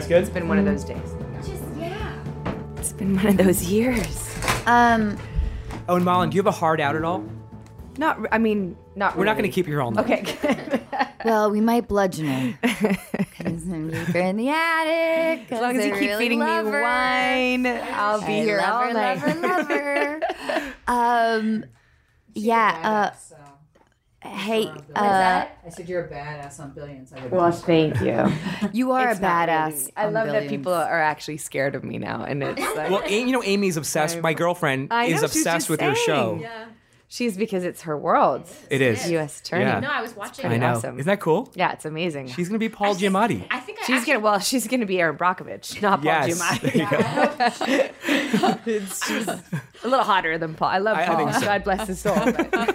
guys good? It's been one of those days. Just yeah. It's been one of those years. Um, Oh, and Malin, do you have a hard out at all? Not, I mean, not. We're not going to keep you here all night. Okay. well, we might bludgeon her. Cause I'm deeper in the attic. As long as you keep feeding me wine, I'll be I here love all her, night. love her, love her. um, yeah. Uh, hey, uh, I said you're a badass on billions. I would Well, thank you. you are It's a badass. I on love that people are actually scared of me now, and it's like Well, you know, Amy's obsessed. My girlfriend I is she obsessed just with your show. saying. She's because it's her world. It is. U.S. Attorney. Yeah. No, I was watching. I know. awesome. Isn't that cool? Yeah, it's amazing. She's going to be Paul Giamatti. I think I She's actually, gonna well, she's gonna be Erin Brockovich, not Paul Yes. Giamatti. There you go. Oh, it's she's a little hotter than Paul. I love I- I Paul. think so. God bless his soul. but- I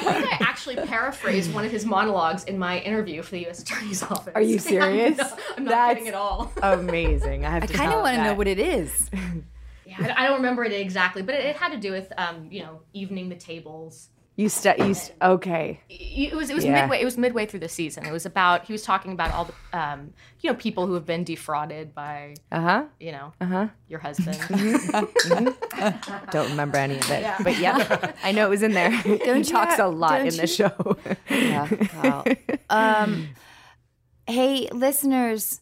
think I actually paraphrased one of his monologues in my interview for the U.S. Attorney's Office. Are you serious? no, I'm not That's- kidding at all. Amazing. I have to I kind of want to know what it is. Yeah, I I don't remember it exactly, but it, it had to do with, um, you know, evening the tables. you st- you st- okay. It was it was Yeah. midway it was midway through the season. It was about he was talking about all the um, you know people who have been defrauded by Uh huh. you know Uh huh. your husband. Don't remember any of it, but yeah, I know it was in there. he talks ha- a lot don't in the show. Yeah. Wow. um, hey, listeners,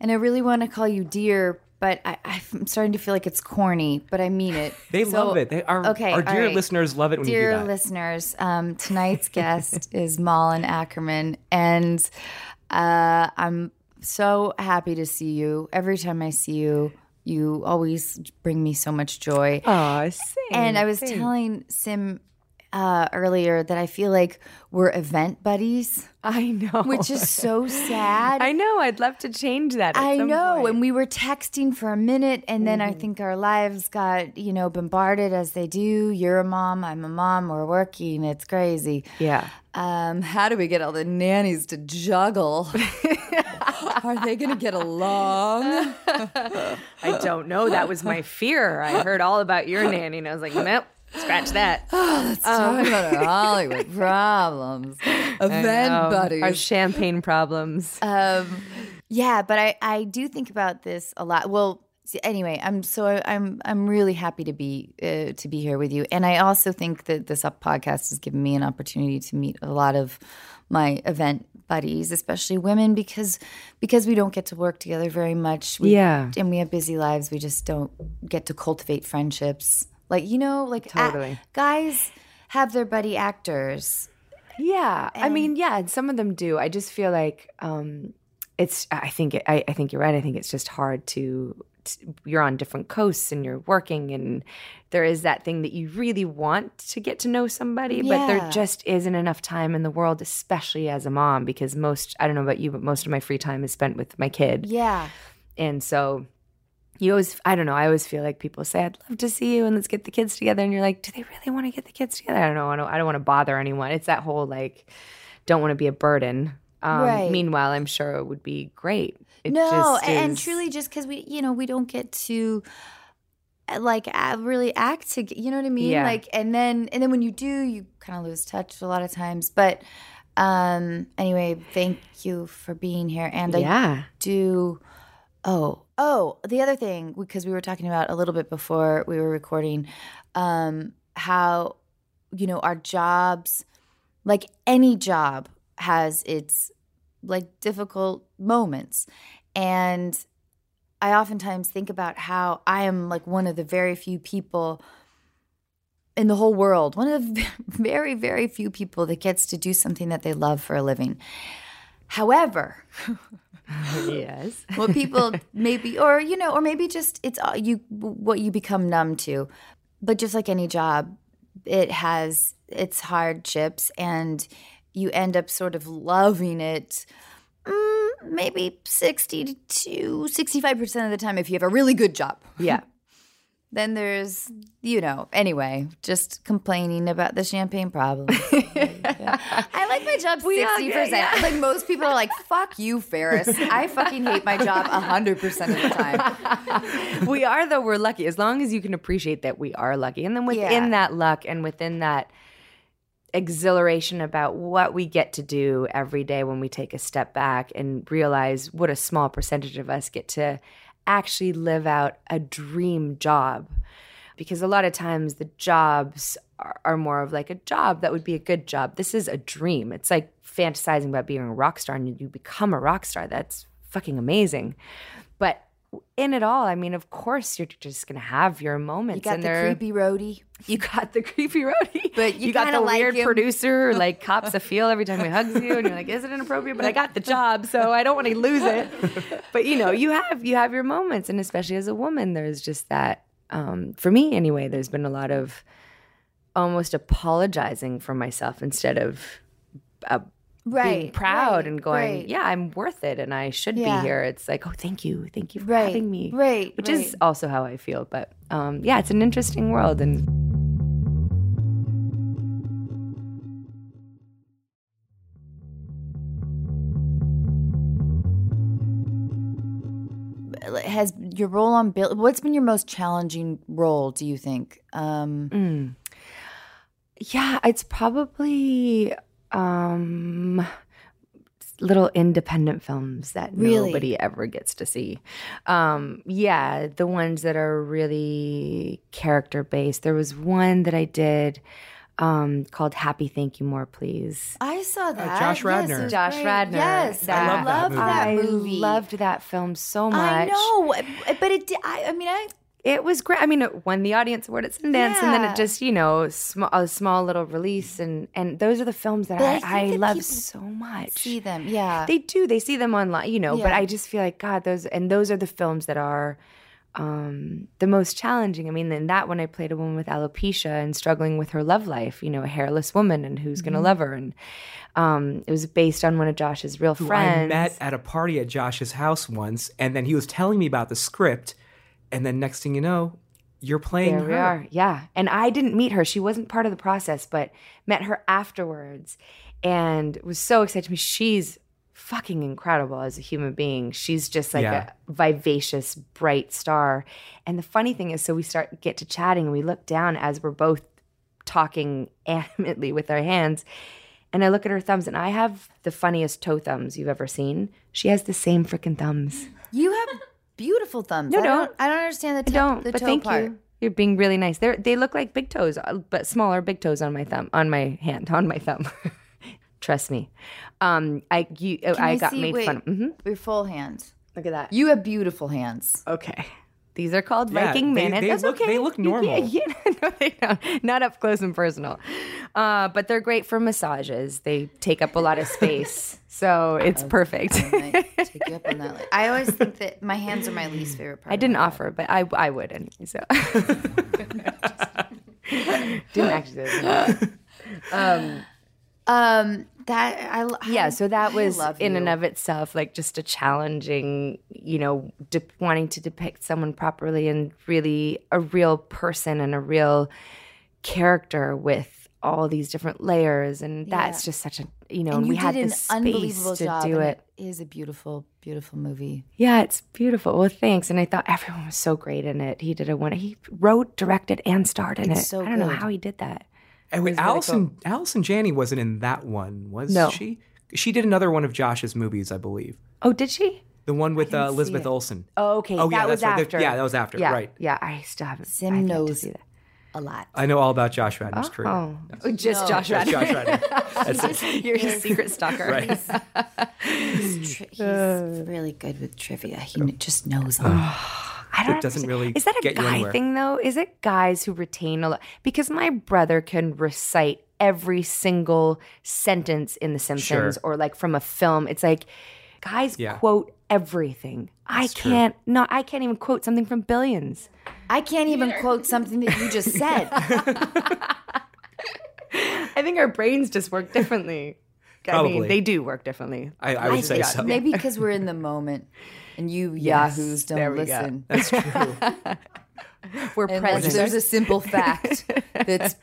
and I really want to call you dear, but I, I'm starting to feel like it's corny, but I mean it. They So- love it. They are, okay, our dear right. listeners love it when you do Dear listeners, um, tonight's guest is Malin Akerman, and uh, I'm so happy to see you. Every time I see you, you always bring me so much joy. Oh, And I was telling Sim uh, earlier that I feel like we're event buddies, I know, which is so sad. I know. I'd love to change that. at I some know. point. And we were texting for a minute, and then I Mm-hmm. think our lives got, you know, bombarded as they do. You're a mom, I'm a mom, we're working. It's crazy. yeah. Um, how do we get all the nannies to juggle? Are they going to get along? I don't know. That was my fear. I heard all about your nanny, and I was like, nope, scratch that. Let's talk about our Hollywood problems. Event Um, buddies. Our champagne problems. Um, yeah, but I, I do think about this a lot. Well, see, anyway, I'm so I, I'm I'm really happy to be uh, to be here with you, and I also think that this up podcast has given me an opportunity to meet a lot of my event buddies, especially women, because because we don't get to work together very much. We, Yeah. and we have busy lives. We just don't get to cultivate friendships. Like you know, like a- Totally. guys have their buddy actors. Yeah, I mean, yeah, and some of them do. I just feel like um, it's. I think. It, I, I think you're right. I think it's just hard to, to. You're on different coasts and you're working, and there is that thing that you really want to get to know somebody, but there just isn't enough time in the world, especially as a mom, because most. I don't know about you, but most of my free time is spent with my kid, Yeah. and so. You always, I don't know. I always feel like people say, "I'd love to see you," and let's get the kids together. And you're like, "Do they really want to get the kids together?" I don't know. I don't. I don't want to bother anyone. It's that whole like, don't want to be a burden. Um, Right. Meanwhile, I'm sure it would be great. It no, just and truly, just because we, you know, we don't get to uh, like really act to, you know what I mean? Yeah. Like, and then, and then when you do, you kind of lose touch a lot of times. But um anyway, thank you for being here, and I yeah, do. Oh, oh, the other thing because we were talking about a little bit before we were recording, um, how you know our jobs, like any job, has its like difficult moments, and I oftentimes think about how I am like one of the very few people in the whole world, one of the very, very few people that gets to do something that they love for a living. However, yes, what people maybe or you know or maybe just it's all you what you become numb to. But just like any job it has its hardships and you end up sort of loving it mm, maybe 60 to 65% of the time if you have a really good job. Yeah. Then there's you know anyway just complaining about the champagne problem i like my job 60% We yeah. like most people are like fuck you Faris i fucking hate my job 100% of the time we are though. We're lucky as long as you can appreciate that we are lucky, and then within Yeah. that luck and within that, exhilaration about what we get to do every day when we take a step back and realize what a small percentage of us get to actually live out a dream job. Because a lot of times the jobs are, are more of like a job that would be a good job. This is a dream. It's like fantasizing about being a rock star and you, you become a rock star. That's fucking amazing. But in it all, I mean, of course, you're just gonna have your moments. You got and the creepy roadie. you got the creepy roadie, But you got the like weird him. producer like cops a feel every time he hugs you, and you're like, "Is it inappropriate?" But I got the job, so I don't want to lose it. But you know, you have you have your moments, and especially as a woman, there's just that. Um, for me, anyway, there's been a lot of almost apologizing for myself instead of uh, Right. being proud right, and going, right. "Yeah, I'm worth it, and I should Yeah. be here." It's like, "Oh, thank you, thank you for Right, having me." right, which is also how I feel. But um, yeah, it's an interesting world, and Has your role on Bill? What's been your most challenging role? Do you think? Um, Yeah, it's probably um little independent films that Really? nobody ever gets to see. Um yeah, the ones that are really character based. There was one that I did um called Happy Thank You More Please. I saw that. Josh Yes, Radnor. Josh great. Radnor. Yes, I love that love movie. I loved that film so much. I know, but it. did- I, I mean, I. It was great. I mean, it won the audience award at Sundance, and then it just, you know, sm- a small little release, and and those are the films that But I I, think I, that love so much. See them, yeah. They do. They see them online, you know. But I just feel like God, those and those are the films that are um, the most challenging. I mean, in that one, I played a woman with alopecia and struggling with her love life. You know, a hairless woman, and who's Mm-hmm. going to love her. And um, it was based on one of Josh's real who friends. I met at a party at Josh's house once, and then he was telling me about the script, and then next thing you know, you're playing There her. we are. Yeah. And I didn't meet her. She wasn't part of the process, but met her afterwards and was so excited to me. She's fucking incredible as a human being. She's just like Yeah. a vivacious, bright star. And the funny thing is, so we start get to chatting and we look down as we're both talking animately with our hands. And I look at her thumbs and I have the funniest toe thumbs you've ever seen. She has the same freaking thumbs. you have beautiful thumbs. No, I don't. don't. I don't understand the. I toe- don't, The but toe thank part. you. You're being really nice. They they look like big toes, uh, but smaller big toes on my thumb, on my hand, on my thumb. Trust me. Um, I you Can I got see- made wait, fun of. hmm Your full hands. Look at that. You have beautiful hands. Okay. These are called Yeah, Viking they- men. they That's look- okay. they look Yeah, normal. Yeah, no, they don't. Not up close and personal. Uh, but they're great for massages. They take up a lot of space, so it's perfect. I might take you up on that. I always think that my hands are my least favorite part. I didn't my offer, but I I would anyway. So didn't actually. say that. Um, that I yeah so that was in and of itself like just a challenging you know de- wanting to depict someone properly and really a real person and a real character with all these different layers. And that's Yeah. just such a you know and and you we had the space unbelievable to job. do it. It is a beautiful, beautiful movie. yeah it's beautiful. Well thanks. And i thought everyone was so great in it. He did a one he wrote directed and starred in It's it. so i don't know how he did that And wait, was really Allison Allison Janney wasn't in that one, was No. she? She did another one of Josh's movies, I believe. oh did she The one with uh, Elizabeth it. Olsen. oh okay Oh, yeah, that was right. after Yeah, that was after, yeah, right. yeah i still haven't Sim I'd like to knows that. a lot. I know all about Josh Radnor's career. Oh, just Josh That's Radnor. Josh Radnor. That's. You're a secret stalker. Right. He's, tri- he's really good with trivia. He kn- just knows a lot. I don't It doesn't understand. really Is that a get guy thing though? Is it guys who retain a lot? Because my brother can recite every single sentence in The Simpsons Sure. or like from a film. It's like guys Yeah. quote everything. I can't. Not. I can't even quote something from Billions. I can't even quote something that you just said. I think our brains just work differently. I mean, they do work differently. I, I would say yeah, so. Maybe because we're in the moment and you Yes, yahoos there don't we go. listen. That's true. We're And present. there's a simple fact that's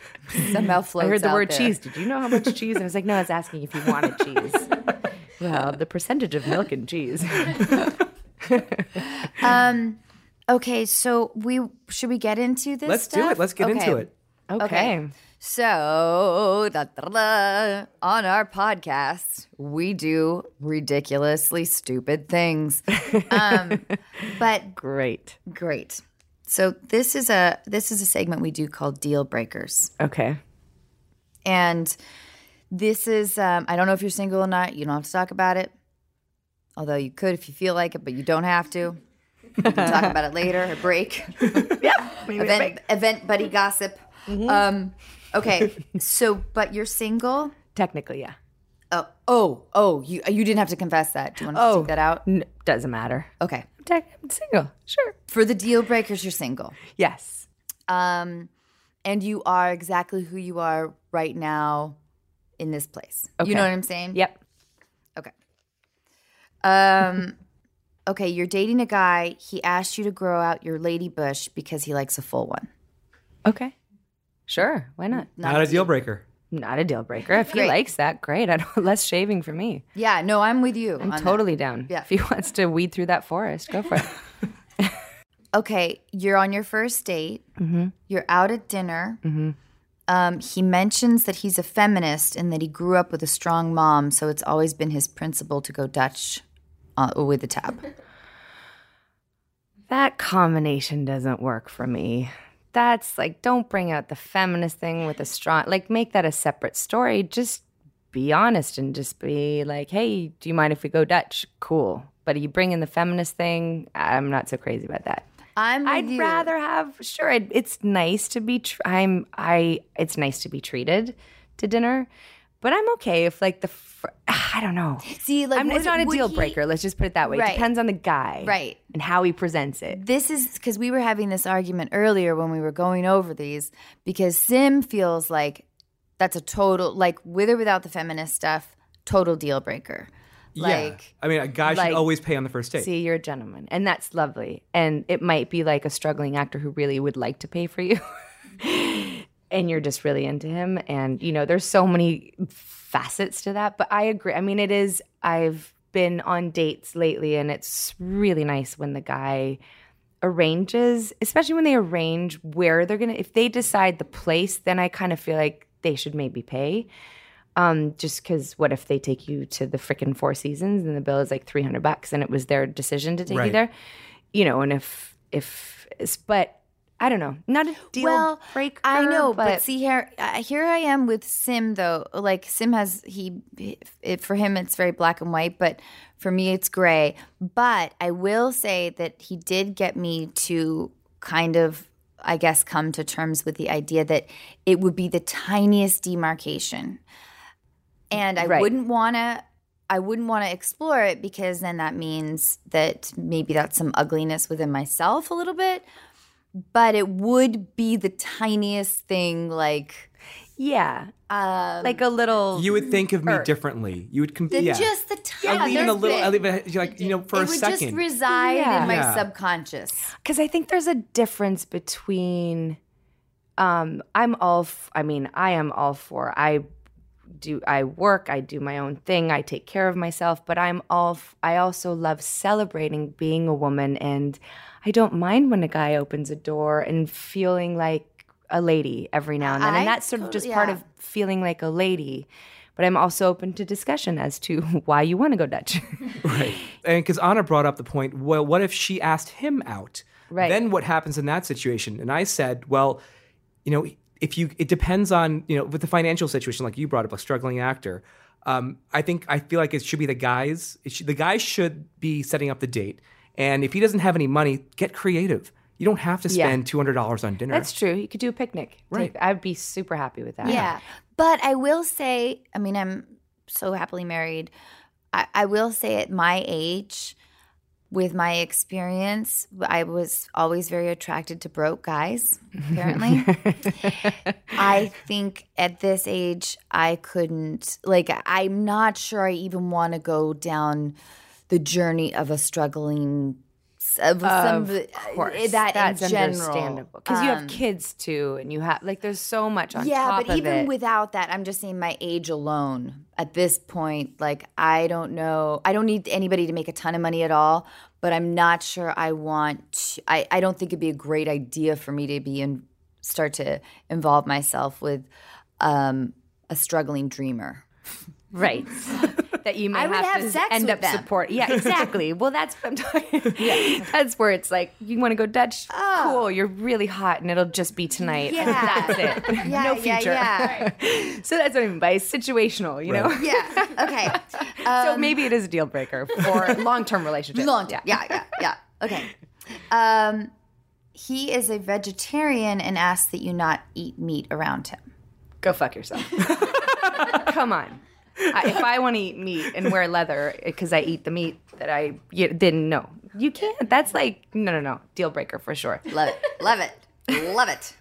somehow floats I heard the out word there. cheese. Did you know how much cheese? And I was like, no, I was asking if you wanted cheese. well, the percentage of milk and cheese. Um, okay, so we should we get into this? Let's do it. Let's get into Okay. it. Okay. So, da, da, da, on our podcast, we do ridiculously stupid things. Um, but Great. great. So this is a this is a segment we do called Deal Breakers, Okay. and this is um, I don't know if you're single or not. You don't have to talk about it, although you could if you feel like it, but you don't have to. We can talk about it later. A break. Yeah. event event buddy gossip. Um, okay, so but you're single. Technically, yeah. Oh, oh, oh! You you didn't have to confess that. Do you want to Oh. take that out? N- doesn't matter. Okay. Tech- I'm single. Sure. For the deal breakers, you're single. Yes. Um, and you are exactly who you are right now in this place. Okay. You know what I'm saying? Yep. Okay. Um, okay, you're dating a guy. He asked you to grow out your lady bush because he likes a full one. Okay. Sure. Why not? Not a deal breaker. Not a deal breaker. If he Great. likes that, great. I don't less shaving for me. Yeah, no, I'm with you. I'm on that. totally down. Yeah. If he wants to weed through that forest, go for it. Okay, you're on your first date. You're out at dinner. Um, he mentions that he's a feminist and that he grew up with a strong mom, so it's always been his principle to go Dutch uh, with the tab. that combination doesn't work for me. That's like, don't bring out the feminist thing with a strong, like, make that a separate story. Just be honest and just be like, hey, do you mind if we go Dutch? Cool. But you bring in the feminist thing, I'm not so crazy about that. I'm I'd you. rather have sure. It, it's nice to be. Tr- I'm. I. It's nice to be treated to dinner, but I'm okay if like the. Fr- I don't know. see like I'm, would- it's not a would deal he- breaker. Let's just put it that way. Right. It depends on the guy, Right. and how he presents it. This is because we were having this argument earlier when we were going over these because Sim feels like that's a total like with or without the feminist stuff, total deal breaker. yeah. I mean, a guy like- should always pay on the first date. See, you're a gentleman, and that's lovely. And it might be like a struggling actor who really would like to pay for you, and you're just really into him. And you know, there's so many facets to that. But I agree. I mean, it is. I've been on dates lately, and it's really nice when the guy arranges, especially when they arrange where they're gonna. If they decide the place, then I kind of feel like they should maybe pay. Um, just because what if they take you to the frickin' Four Seasons and the bill is like three hundred bucks and it was their decision to take you there, you know? And if if but I don't know, not a deal well, breaker. I know, but, see here, uh, here I am with Sim though. Like Sim has he, it, for him it's very black and white, but for me it's gray. But I will say that he did get me to kind of, I guess, come to terms with the idea that it would be the tiniest demarcation, and I Right. wouldn't want to. I wouldn't want to explore it because then that means that maybe that's some ugliness within myself a little bit but it would be the tiniest thing like yeah, um like a little. you would think of me Earth. differently. You would compete. the, Yeah. just the I tiniest leave it a little. bit. I leave it like you know for it a would second. just reside Yeah. in my Yeah. subconscious because I think there's a difference between. Um, I'm all. F- I mean, I am all for. I do. I work. I do my own thing. I take care of myself. But I'm all. F- I also love celebrating being a woman, and I don't mind when a guy opens a door and feeling like a lady every now and then, I and that's sort of just totally- part of feeling like a lady. But I'm also open to discussion as to why you want to go Dutch. Right. And because Anna brought up the point, well, what if she asked him out? Right. Then what happens in that situation? And I said, well, you know, if you, it depends on, you know, with the financial situation, like you brought up, a struggling actor. Um, I think I feel like it should be the guys. It should, the guy should be setting up the date, and if he doesn't have any money, get creative. You don't have to Yeah. spend two hundred dollars on dinner. That's true. You could do a picnic. Right. I'd be super happy with that. yeah but i will say i mean i'm so happily married i, I will say at my age with my experience i was always very attracted to broke guys apparently I think at this age, I couldn't, like, I'm not sure I even want to go down the journey of a struggling. Of, Of some, course, that that's in general. understandable because you have Um, kids too, and you have like there's so much on yeah, but even it. without that, I'm just saying my age alone at this point, like I don't know, I don't need anybody to make a ton of money at all, but I'm not sure I want. To, I I don't think it'd be a great idea for me to be and start to involve myself with um, a struggling dreamer. Right. that you may I would have, have to sex end with up them. support. Yeah, exactly. well, that's what I'm talking. yeah. That's where it's like you want to go Dutch. Cool. You're really hot, and it'll just be tonight. Yeah. that's it. Yeah, no yeah, future. yeah. so that's what I mean by situational. You know. Yeah. Okay. so maybe it is a deal breaker for long term relationships. Long time. Yeah, yeah, yeah. Okay. Um, he is a vegetarian and asks that you not eat meat around him. Go fuck yourself. Come on. I, if I want to eat meat and wear leather because I eat the meat that I you, then no, you can't. That's like no, no, no, deal breaker for sure. Love it. Love it. Love it.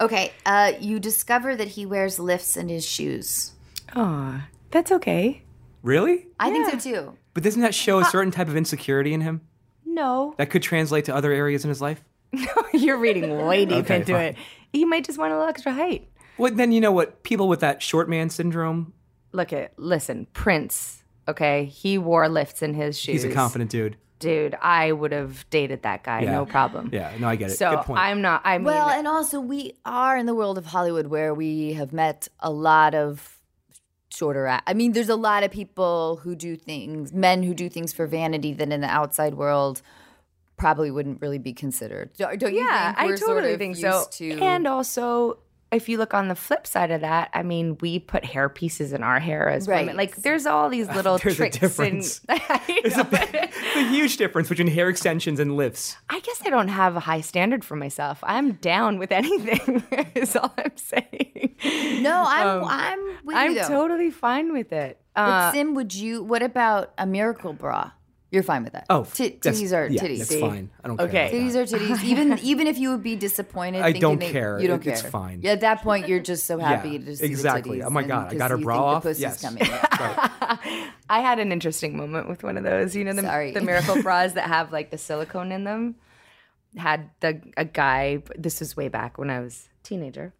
Okay. Uh, you discover that he wears lifts in his shoes. Oh, that's okay. Really? I think so too. But doesn't that show a certain type of insecurity in him No, that could translate to other areas in his life? No, you're reading way deep Okay, into fine. it. He might just want a little extra height. Well, then you know what? People with that short man syndrome, Look at listen, Prince. Okay, he wore lifts in his shoes. he's a confident dude. dude. I would have dated that guy, Yeah. no problem. Yeah, no, I get it. So Good point. I'm not. I mean, Well, and also we are in the world of Hollywood where we have met a lot of shorter. a- I mean, there's a lot of people who do things, men who do things for vanity that in the outside world probably wouldn't really be considered. Don't don't you yeah, think? I We're sort totally of think so. used To, And also, if you look on the flip side of that, I mean, we put hair pieces in our hair as women. Like, there's all these little There's a tricks. difference. And, I, There's know, a, but there's a huge difference between hair extensions and lifts. I guess I don't have a high standard for myself. I'm down with anything. is all I'm saying. no, I'm I'm with I'm you totally fine with it. But Uh, Sim, would you? What about a miracle bra? You're fine with that. Oh, T- titties are yeah, titties. That's See? fine. I don't Okay. care. about Titties are titties. Even even if you would be disappointed, I thinking don't that- care. You don't It- it's care. fine. Yeah, at that point, you're just so happy Yeah, to see exactly. The titties Oh my God, I got her you bra think off? The pussy's Yes. coming. Yeah. I had an interesting moment with one of those. You know, the, Sorry. the miracle bras that have like the silicone in them. Had the a guy. This was way back when I was a teenager.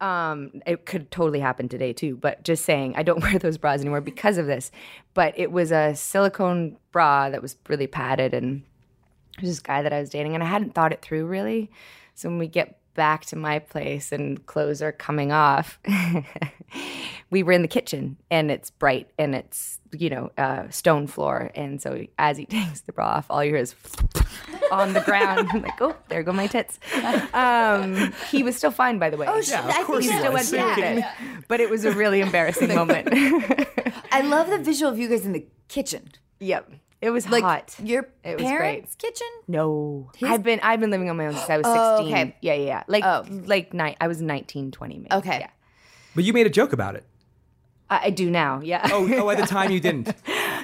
Um, it could totally happen today too. But just saying, I don't wear those bras anymore because of this. But it was a silicone bra that was really padded, and there's this guy that I was dating, and I hadn't thought it through really. So when we get back to my place and clothes are coming off, we were in the kitchen and it's bright and it's you know uh, stone floor, and so as he takes the bra off, all you hear is on the ground. I'm like, oh, there go my tits. Um, he was still fine, by the way. Oh shit, I think he he still was. went Yeah. through with it, but it was a really embarrassing moment. I love the visual of you guys in the kitchen. yep, it was Like hot. your It was parents' kitchen. No, I've been I've been living on my own since I was Oh, sixteen. okay. Yeah, yeah, yeah. Like Oh. like nine. I was 19, 20 maybe. Okay. Yeah. But you made a joke about it. I, I do now. Yeah. Oh, oh, at the time you didn't.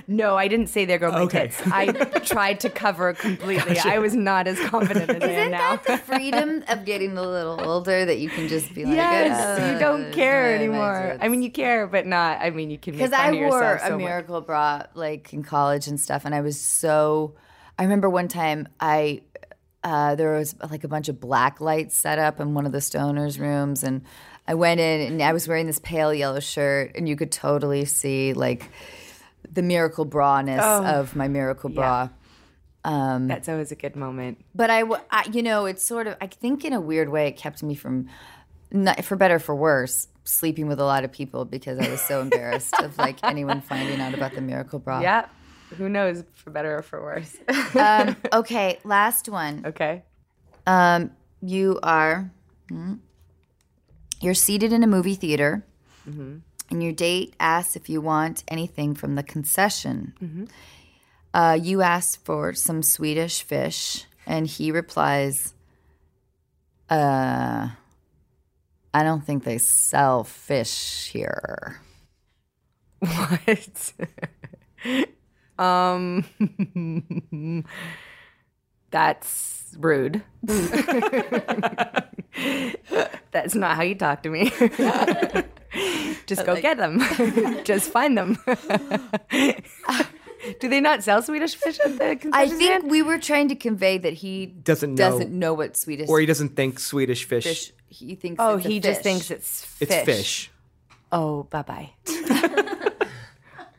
No, I didn't say there go my Okay. tits. I tried to cover completely. I was not as confident as I am Isn't now. that the freedom of getting a little older that you can just be like, Yes, "Oh, you don't care my anymore. tits." I mean, you care, but not. I mean, you can make because I of wore yourself a so much. miracle bra like in college and stuff, and I was so. I remember one time I uh, there was like a bunch of black lights set up in one of the stoners' rooms, and I went in and I was wearing this pale yellow shirt, and you could totally see like the miracle bra-ness Oh. of my miracle bra. That's always a good moment. But I, you know, it's sort of. I think in a weird way, it kept me from, not, for better or for worse, sleeping with a lot of people because I was so embarrassed of like anyone finding out about the miracle bra. Yeah. Who knows, for better or for worse? Um, okay, last one. okay. Um, you are hmm, you're seated in a movie theater, and your date asks if you want anything from the concession. Uh, you ask for some Swedish fish, and he replies, "Uh, I don't think they sell fish here." What? um, that's rude. that's not how you talk to me. Just go get them. Just find them. Do they not sell Swedish fish at the concession I think stand? we were trying to convey that he Doesn't know. doesn't know what Swedish Or he doesn't think Swedish fish. fish. He thinks. Oh, it's a he just fish. thinks it's fish. It's fish. Oh, bye bye.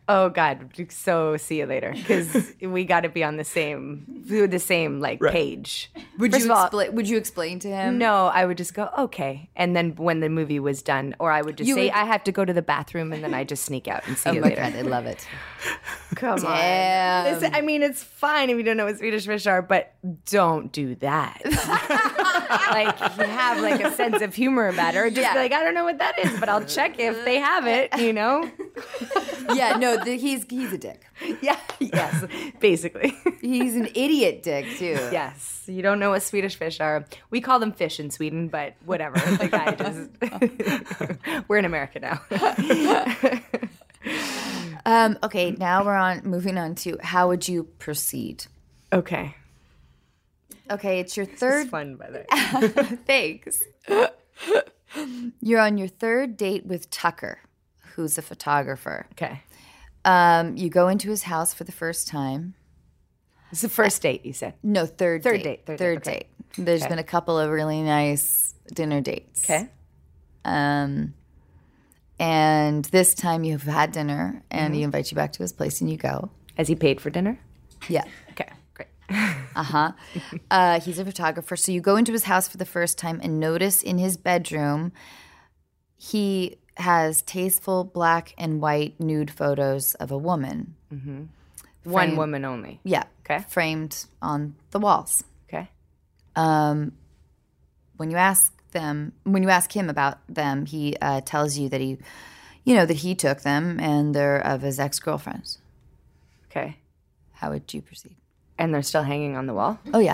Oh God! So see you later because we got to be on the same the same like page. Would First you of all- explain? Would you explain to him? No, I would just go okay, and then when the movie was done, or I would just You say would- I have to go to the bathroom, and then I just sneak out and see Oh you my later. god, I love it. Come Damn. on. Listen, I mean, it's fine if you don't know what Swedish fish are, but don't do that. like, if you have like a sense of humor about it, or just Yeah. be like, I don't know what that is, but I'll check if they have it. You know? yeah, no, the, he's he's a dick. yeah. Yes. Basically. He's an idiot dick too. Yes, you don't know what Swedish fish are. We call them fish in Sweden, but whatever. The guy just we're in America now. Um, okay, now we're on moving on to how would you proceed? okay, Okay, it's your it's third. fun by the way. Thanks. You're on your third date with Tucker, who's a photographer. Okay, Um, you go into his house for the first time. it's the first date you said. No, third Third date. date, third date, okay. date. There's been a couple of really nice dinner dates. Okay, Um, and this time you've had dinner, and Mm-hmm. he invites you back to his place, and you go. has he paid for dinner? Yeah. Okay, great. Uh-huh. Uh, he's a photographer. So you go into his house for the first time and notice in his bedroom he has tasteful black and white nude photos of a woman. One Frame- woman only. Yeah. Okay. Framed on the walls. Okay. Um, when you ask them, when you ask him about them, he uh, tells you that he, you know, that he took them and they're of his ex girlfriends. Okay. How would you proceed? And they're still hanging on the wall. Oh yeah.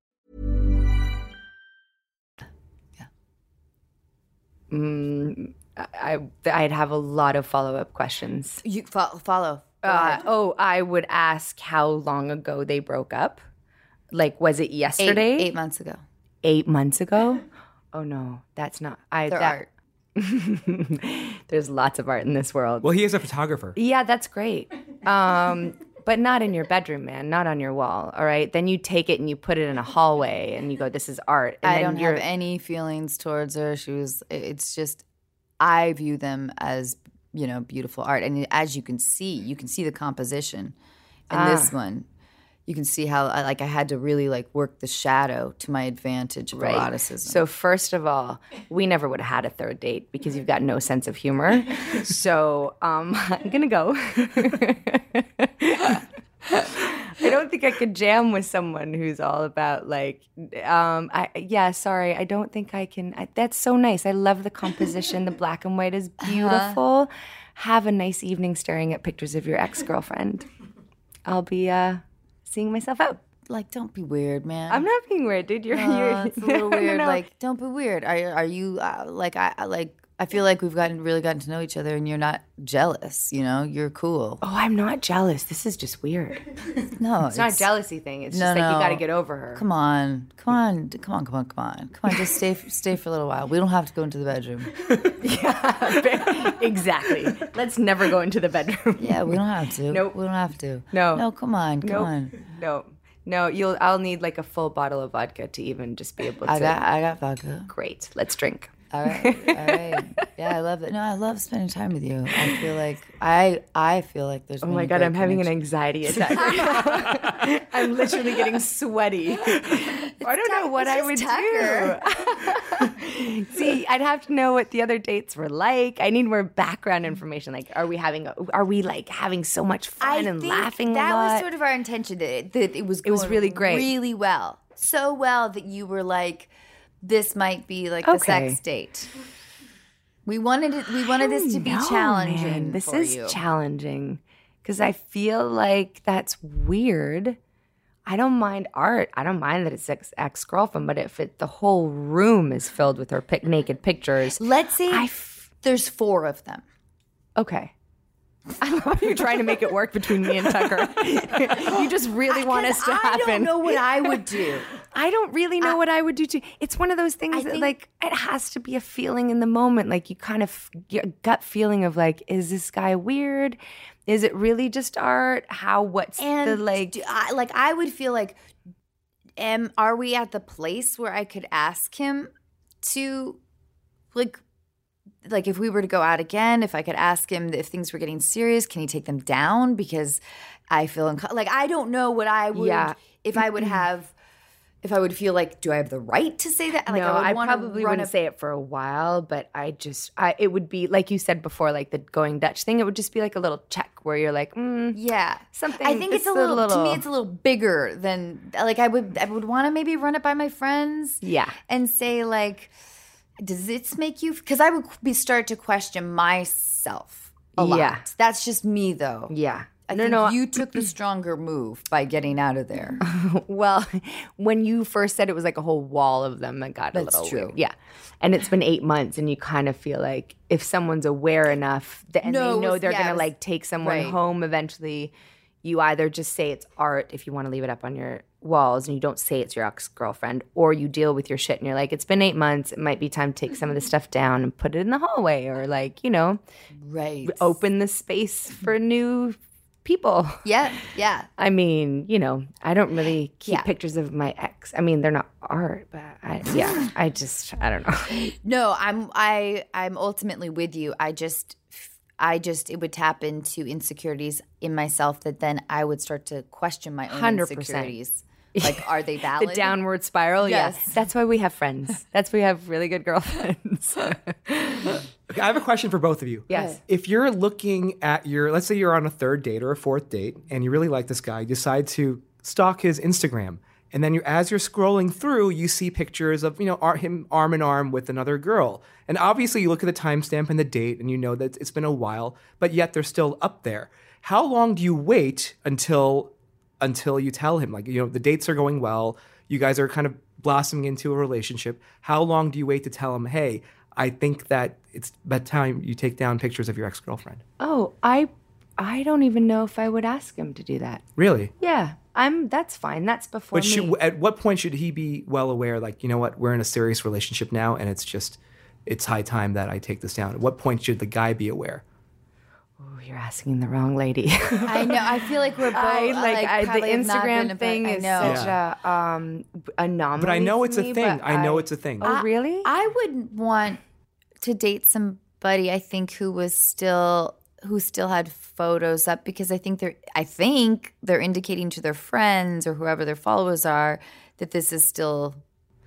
people today. I I'd have a lot of follow up questions. You fo- follow. Uh, oh, I would ask how long ago they broke up. Like, was it Eight, yesterday? eight months ago. Eight months ago? Oh no, that's not. I. Their that, art. There's lots of art in this world. Well, he is a photographer. Yeah, that's great. Um, but not in your bedroom, man. Not on your wall. All right. Then you take it and you put it in a hallway, and you go, "This is art." And I then don't have any feelings towards her. She was. It's just, I view them as you know beautiful art, and as you can see, you can see the composition in Ah. this one. You can see how I like I had to really like work the shadow to my advantage of eroticism. So first of all, we never would have had a third date because you've got no sense of humor. so um, I'm gonna go. I don't think I could jam with someone who's all about like, um, I yeah, sorry, I don't think I can. I, that's so nice. I love the composition. the black and white is beautiful. Have a nice evening staring at pictures of your ex girlfriend. I'll be uh, seeing myself out. like, don't be weird, man. I'm not being weird, dude. You're, No, you're it's a little No, no, weird. no. Like, don't be weird. Are are you uh, like I- like? I feel like we've gotten really gotten to know each other, and you're not jealous. You know, you're cool. Oh, I'm not jealous. This is just weird. no, It's not a jealousy thing. It's No, just like you got to get over her. Come on, come on, come on, come on, come on, come on. Just stay, stay for a little while. We don't have to go into the bedroom. Yeah, exactly. Let's never go into the bedroom. Yeah, we don't have to. Nope. we don't have to. No. no, come on, come Nope. on. No, no. You'll. I'll need like a full bottle of vodka to even just be able to. I got, I got vodka. Great. Let's drink. All right, all right. Yeah, I love it. No, I love spending time with you. I feel like I, I feel like there's. Oh my god, I'm having an anxiety attack. I'm literally getting sweaty. I don't know what I would do. See, I'd have to know what the other dates were like. I need more background information. Like, are we having? A, are we like having so much fun and laughing That a lot? was sort of our intention. That it, that it was. It was really great. really well, so well that you were like, this might be like the Okay. sex date. We wanted it. We wanted this to be No, challenging. man. This is you. challenging because I feel like that's weird. I don't mind art. I don't mind that it's ex girlfriend, but if it, the whole room is filled with her pic- naked pictures, Let's see. I f- there's four of them. Okay. I love how you're trying to make it work between me and Tucker. you just really want us to I happen. I don't know what I would do. I don't really know what I would do too. It's one of those things that, think- like, it has to be a feeling in the moment. Like, you kind of get a gut feeling of, like, is this guy weird? Is it really just art? How, what's the, like, do I, like I would feel like am are we at the place where I could ask him to like like if we were to go out again if I could ask him if things were getting serious can he take them down because I feel unco- like I don't know what I would Yeah. if I would have if I would feel like do I have the right to say that like no, would I, probably wouldn't a- say it for a while, but I just, I it would be like you said before, like the going Dutch thing. It would just be like a little check where you're like, mm, Yeah, Something- I think it's, a a little, To me, it's a little bigger than like I would. I would want to maybe run it by my friends. Yeah. and say like, does this make you? Because I would be start to question myself a lot. Yeah. That's just me though. yeah. I no, no. you took the stronger move by getting out of there. well, when you first said it was like a whole wall of them that got a That's little true. weird. Yeah. And it's been eight months, and you kind of feel like if someone's aware enough that, and No, they know was- they're yeah, gonna was- like take someone right. home eventually, you either just say it's art if you want to leave it up on your walls and you don't say it's your ex girlfriend, or you deal with your shit and you're like, it's been eight months. It might be time to take some of the stuff down and put it in the hallway, or like, you know, right. open the space for new people. Yeah. Yeah. I mean, you know, I don't really keep Yeah. pictures of my ex. I mean, they're not art, but I, yeah, I just, I don't know. No, I'm I I'm ultimately with you. I just I just it would tap into insecurities in myself that then I would start to question my own 100%. insecurities. Like are they valid? The downward spiral. Yes. Yes. That's why we have friends. That's why we have really good girlfriends. Okay, I have a question for both of you. Yes. If you're looking at your, let's say you're on a third date or a fourth date, and you really like this guy, you decide to stalk his Instagram, and then you, as you're scrolling through, you see pictures of you know ar- him arm in arm with another girl, and obviously you look at the timestamp and the date, and you know that it's been a while, but yet they're still up there. How long do you wait until until you tell him like you know the dates are going well, you guys are kind of blossoming into a relationship? How long do you wait to tell him, hey? I think that it's about time you take down pictures of your ex girlfriend. oh, I, I don't even know if I would ask him to do that. Really? Yeah, I'm. That's fine. That's before But should, at what point should he be well aware, like, you know what, we're in a serious relationship now and it's just, it's high time that I take this down? At what point should the guy be aware? Oh, you're asking the wrong lady. I know. I feel like we're both I like, I, the probably have not been Instagram a- thing I is know. such a um anomaly. But I know for it's a thing. I know it's a thing. Oh, really? I wouldn't want to date somebody I think who was still who still had photos up because I think they're I think they're indicating to their friends or whoever their followers are that this is still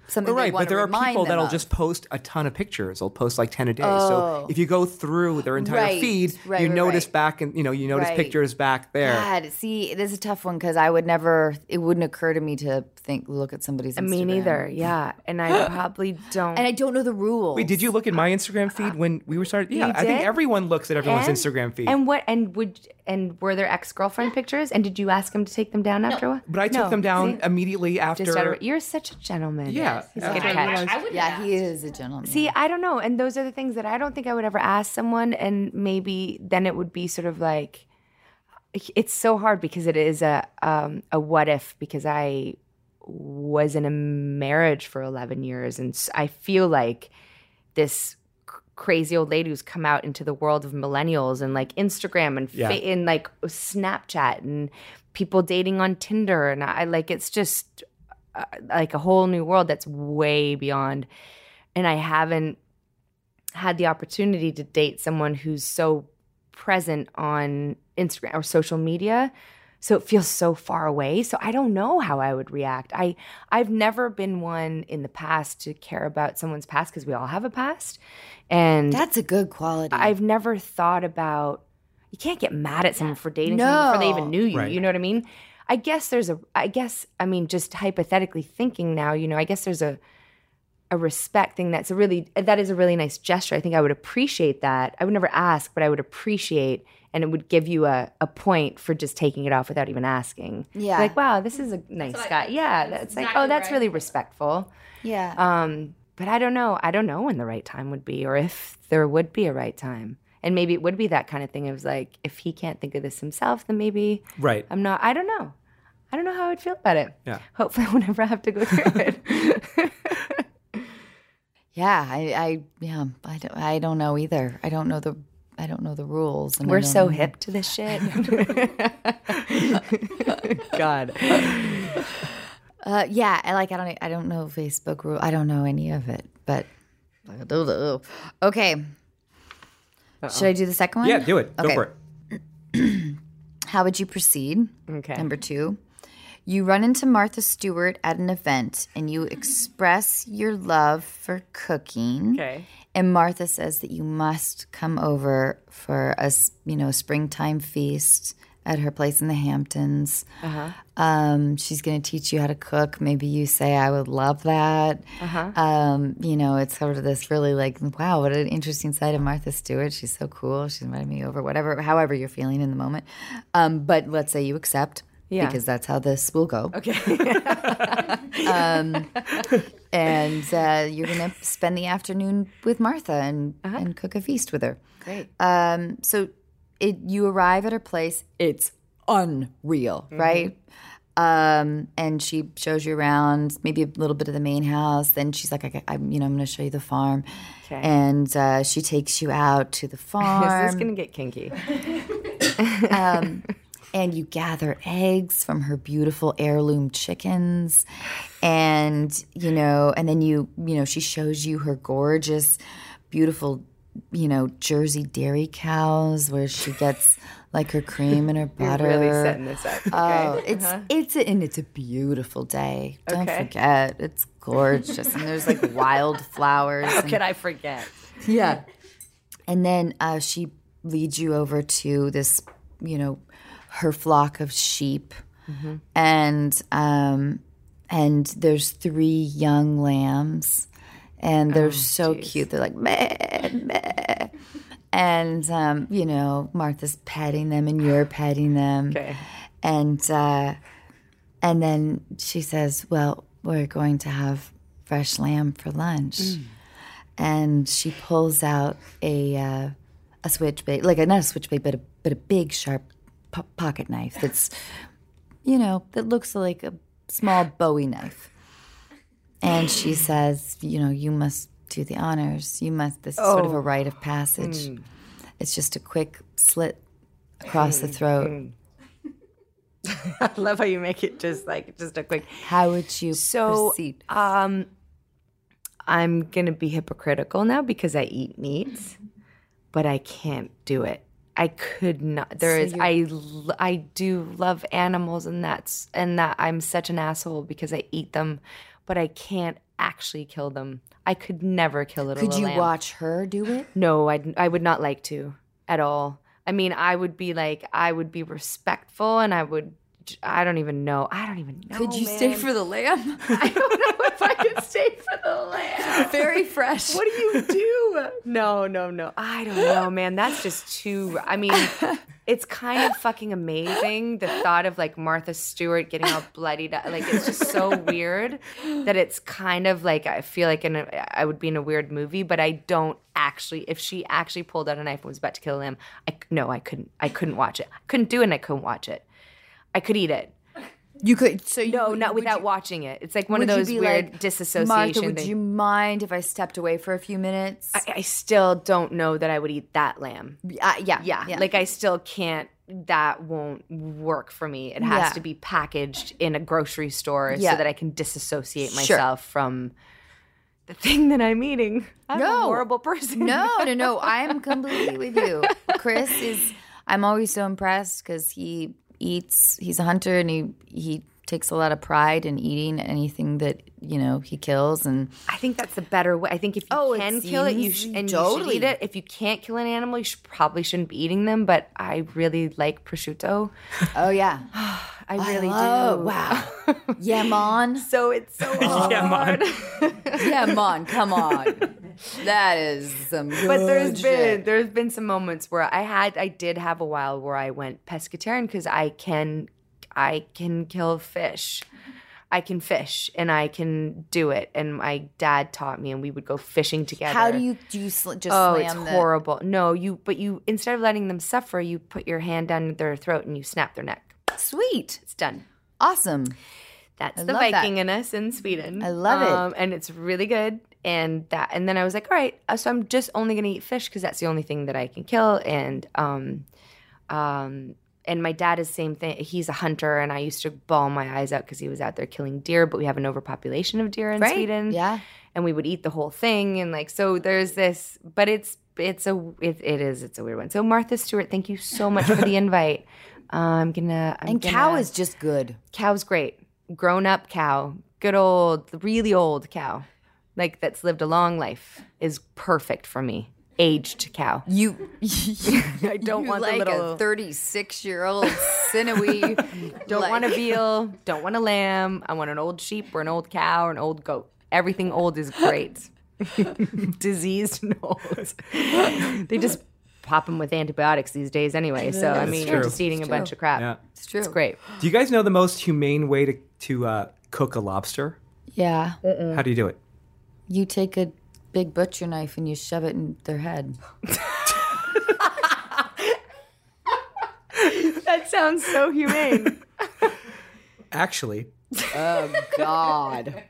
something right, but there are people that'll of. just post a ton of pictures. They'll post like ten a day. Oh. So if you go through their entire Right, feed, right, you right, notice back and you know you notice pictures back there. God, see, this is a tough one because I would never. It wouldn't occur to me to think, look at somebody's. Instagram. Me neither. Yeah, and I probably don't. And I don't know the rules. Wait, did you look at my Instagram feed uh, when we were started? Yeah, I think everyone looks at everyone's And- Instagram feed. And what? And would? And were there ex girlfriend pictures? And did you ask him to take them down after a while? but I took No. them down See? immediately after. Just you're such a gentleman. Yeah, He's a good catch. realized- I would Yeah, he is a gentleman. See, I don't know. And those are the things that I don't think I would ever ask someone. And maybe then it would be sort of like, it's so hard because it is a um, a what if because I was in a marriage for 11 years and I feel like this crazy old lady who's come out into the world of millennials and like Instagram and Yeah. fa- and like Snapchat and people dating on Tinder and I like it's just uh, like a whole new world that's way beyond and I haven't had the opportunity to date someone who's so present on Instagram or social media. So it feels so far away. So I don't know how I would react. I I've never been one in the past to care about someone's past because we all have a past. And that's a good quality. I've never thought about you can't get mad at someone for dating someone before they even knew you. Right. You know what I mean? I guess there's a I guess I mean just hypothetically thinking now, you know, I guess there's a a respect thing that's a really that is a really nice gesture. I think I would appreciate that. I would never ask, but I would appreciate and it would give you a, a point for just taking it off without even asking. Yeah. Like, wow, this is a nice what I- guy. Yeah. that's That's like, oh, that's right. really respectful. yeah. Um, but I don't know. I don't know when the right time would be or if there would be a right time. And maybe it would be that kind of thing. It was like, if he can't think of this himself, then maybe Right. I'm not. I don't know. I don't know how I'd feel about it. Yeah. Hopefully, I will never have to go through it. Yeah, I, I yeah, I don't, I don't know either. I don't know the, I don't know the rules. and We're so know- hip to this shit. God. Uh, yeah, I like I don't I don't know Facebook rule. I don't know any of it, but I Okay. Should I do the second one? Yeah, do it. Go Okay. for it. How would you proceed? Okay. Number two, you run into Martha Stewart at an event and you express your love for cooking. Okay. And Martha says that you must come over for a, you know springtime feast at her place in the Hamptons. Uh-huh. Um, she's going to teach you how to cook. Maybe you say, "I would love that." Uh-huh. Um, you know, it's sort of this really like, wow, what an interesting side of Martha Stewart. She's so cool. She's invited me over. Whatever, however you're feeling in the moment. Um, but let's say you accept. Yeah. Because that's how this will go. Okay. And uh, you're going to spend the afternoon with Martha and, and cook a feast with her. Great. Um, so it you arrive at her place. It's unreal, right? Um, and she shows you around, maybe a little bit of the main house. Then she's like, I, am you know, I'm going to show you the farm. Okay. And uh, she takes you out to the farm. this is gonna get kinky? and you gather eggs from her beautiful heirloom chickens and you know and then you you know she shows you her gorgeous beautiful you know jersey dairy cows where she gets like her cream and her butter Really setting this up. Oh, Okay. it's it's a, and it's a beautiful day. Don't Okay. forget, it's gorgeous, and there's like wildflowers. How and- could I forget? yeah. And then uh, she leads you over to this, you know, her flock of sheep, and um, and there's three young lambs, and they're so cute. They're like meh, meh. and um, you know Martha's petting them, and you're petting them, Okay. and uh, and then she says, "Well, we're going to have fresh lamb for lunch." and she pulls out a uh, a switchblade, like a, not a switchblade, but a but a big sharp po- pocket knife that's, you know, that looks like a small Bowie knife. And she says, you know, you must do the honors. You must. This is sort of a oh. rite of passage. Hmm. It's just a quick slit across the hmm. throat. Hmm. I love how you make it just like just a quick. How would you So, proceed? um, I'm gonna be hypocritical now because I eat meat, but I can't do it. I could not. there is. i do love animals, and that's and that I'm such an asshole because I eat them, but I can't actually kill them. I could never kill it. Could you lamb. watch her do it? No, I I would not like to at all. I mean, I would be like I would be respectful, and I would. I don't even know. I don't even know. Could you stay for the lamb? I don't know if I could stay for the lamb. Very fresh. What do you do? No, no, no. I don't know, man. That's just too. I mean, it's kind of fucking amazing the thought of like Martha Stewart getting all bloodied. Like it's just so weird that it's kind of like I feel like in a, I would be in a weird movie, but I don't actually. If she actually pulled out a knife and was about to kill him, I no, I couldn't. I couldn't watch it. I couldn't do it. and I couldn't watch it. I could eat it. You could. So you, No, not would without you- watching it. It's like one of those weird like, disassociation Martha, would things. you mind if I stepped away for a few minutes? I, I still don't know that I would eat that lamb. uh, yeah, Yeah, like I still can't. That won't work for me. It has Yeah. to be packaged in a grocery store Yeah. so that I can disassociate Sure. myself from the thing that I'm eating. I'm a No. horrible person. no, no, no. I'm completely with you. Chris is. I'm always so impressed because he eats. He's a hunter and he he takes a lot of pride in eating anything that you know he kills and I think that's the better way. I think if you Oh, it can kill it, you seems sh- and you totally. should eat it. If you can't kill an animal, you should, probably shouldn't be eating them. But I really like prosciutto. oh yeah, I really oh do. wow, yeah, mon, So it's so Yeah, hard. yeah, mon, come on, that is some. but there's good been there's been some moments where I had I did have a while where I went pescatarian because I can I can kill fish. I can fish and I can do it. And my dad taught me, and we would go fishing together. How do you do you sl- just Oh, it's the horrible. No, you. But you instead of letting them suffer, you put your hand down their throat and you snap their neck. Sweet. It's done. Awesome. That's I the love that. Viking in us in Sweden. I love it. um, and it's really good. And that, and then I was like, all right, uh, so I'm just only gonna eat fish because that's the only thing that I can kill. And um, um, and my dad is same thing. He's a hunter, and I used to bawl my eyes out because he was out there killing deer. But we have an overpopulation of deer in Right. Sweden. Yeah. and we would eat the whole thing, and like so. There's this, but it's it's a it, it is it's a weird one. So Martha Stewart, thank you so much for the invite. Uh, I'm gonna I'm And gonna, cow is just good. cow's great. Grown up cow, good old, really old cow, like that's lived a long life, is perfect for me. Aged cow. You, I don't you want like the little. a 36 year old sinewy. don't want a veal. Don't want a lamb. I want an old sheep or an old cow or an old goat. Everything old is great. Diseased and old. they just pop them with antibiotics these days anyway. So I mean, you're just eating a bunch of crap. Yeah. It's true. It's great. Do you guys know the most humane way to to uh, cook a lobster? Yeah. How do you do it? You take a big butcher knife and you shove it in their head. That sounds so humane. Actually, oh God.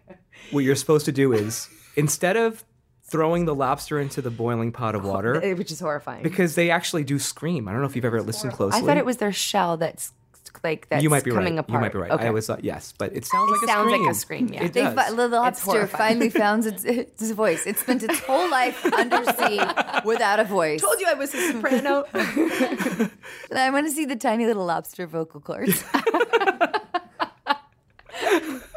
what you're supposed to do is instead of throwing the lobster into the boiling pot of water, Which is horrifying. because they actually do scream. I don't know if you've ever listened closely. I thought it was their shell that's like that's you might be coming right. apart. You might be right. Okay. I always thought yes, but it sounds It like a scream. It sounds like a scream, yeah. It They does. fi- the lobster horrifying. finally found its, its voice. It spent its whole life undersea without a voice. told you I was a soprano. I want to see the tiny little lobster vocal cords.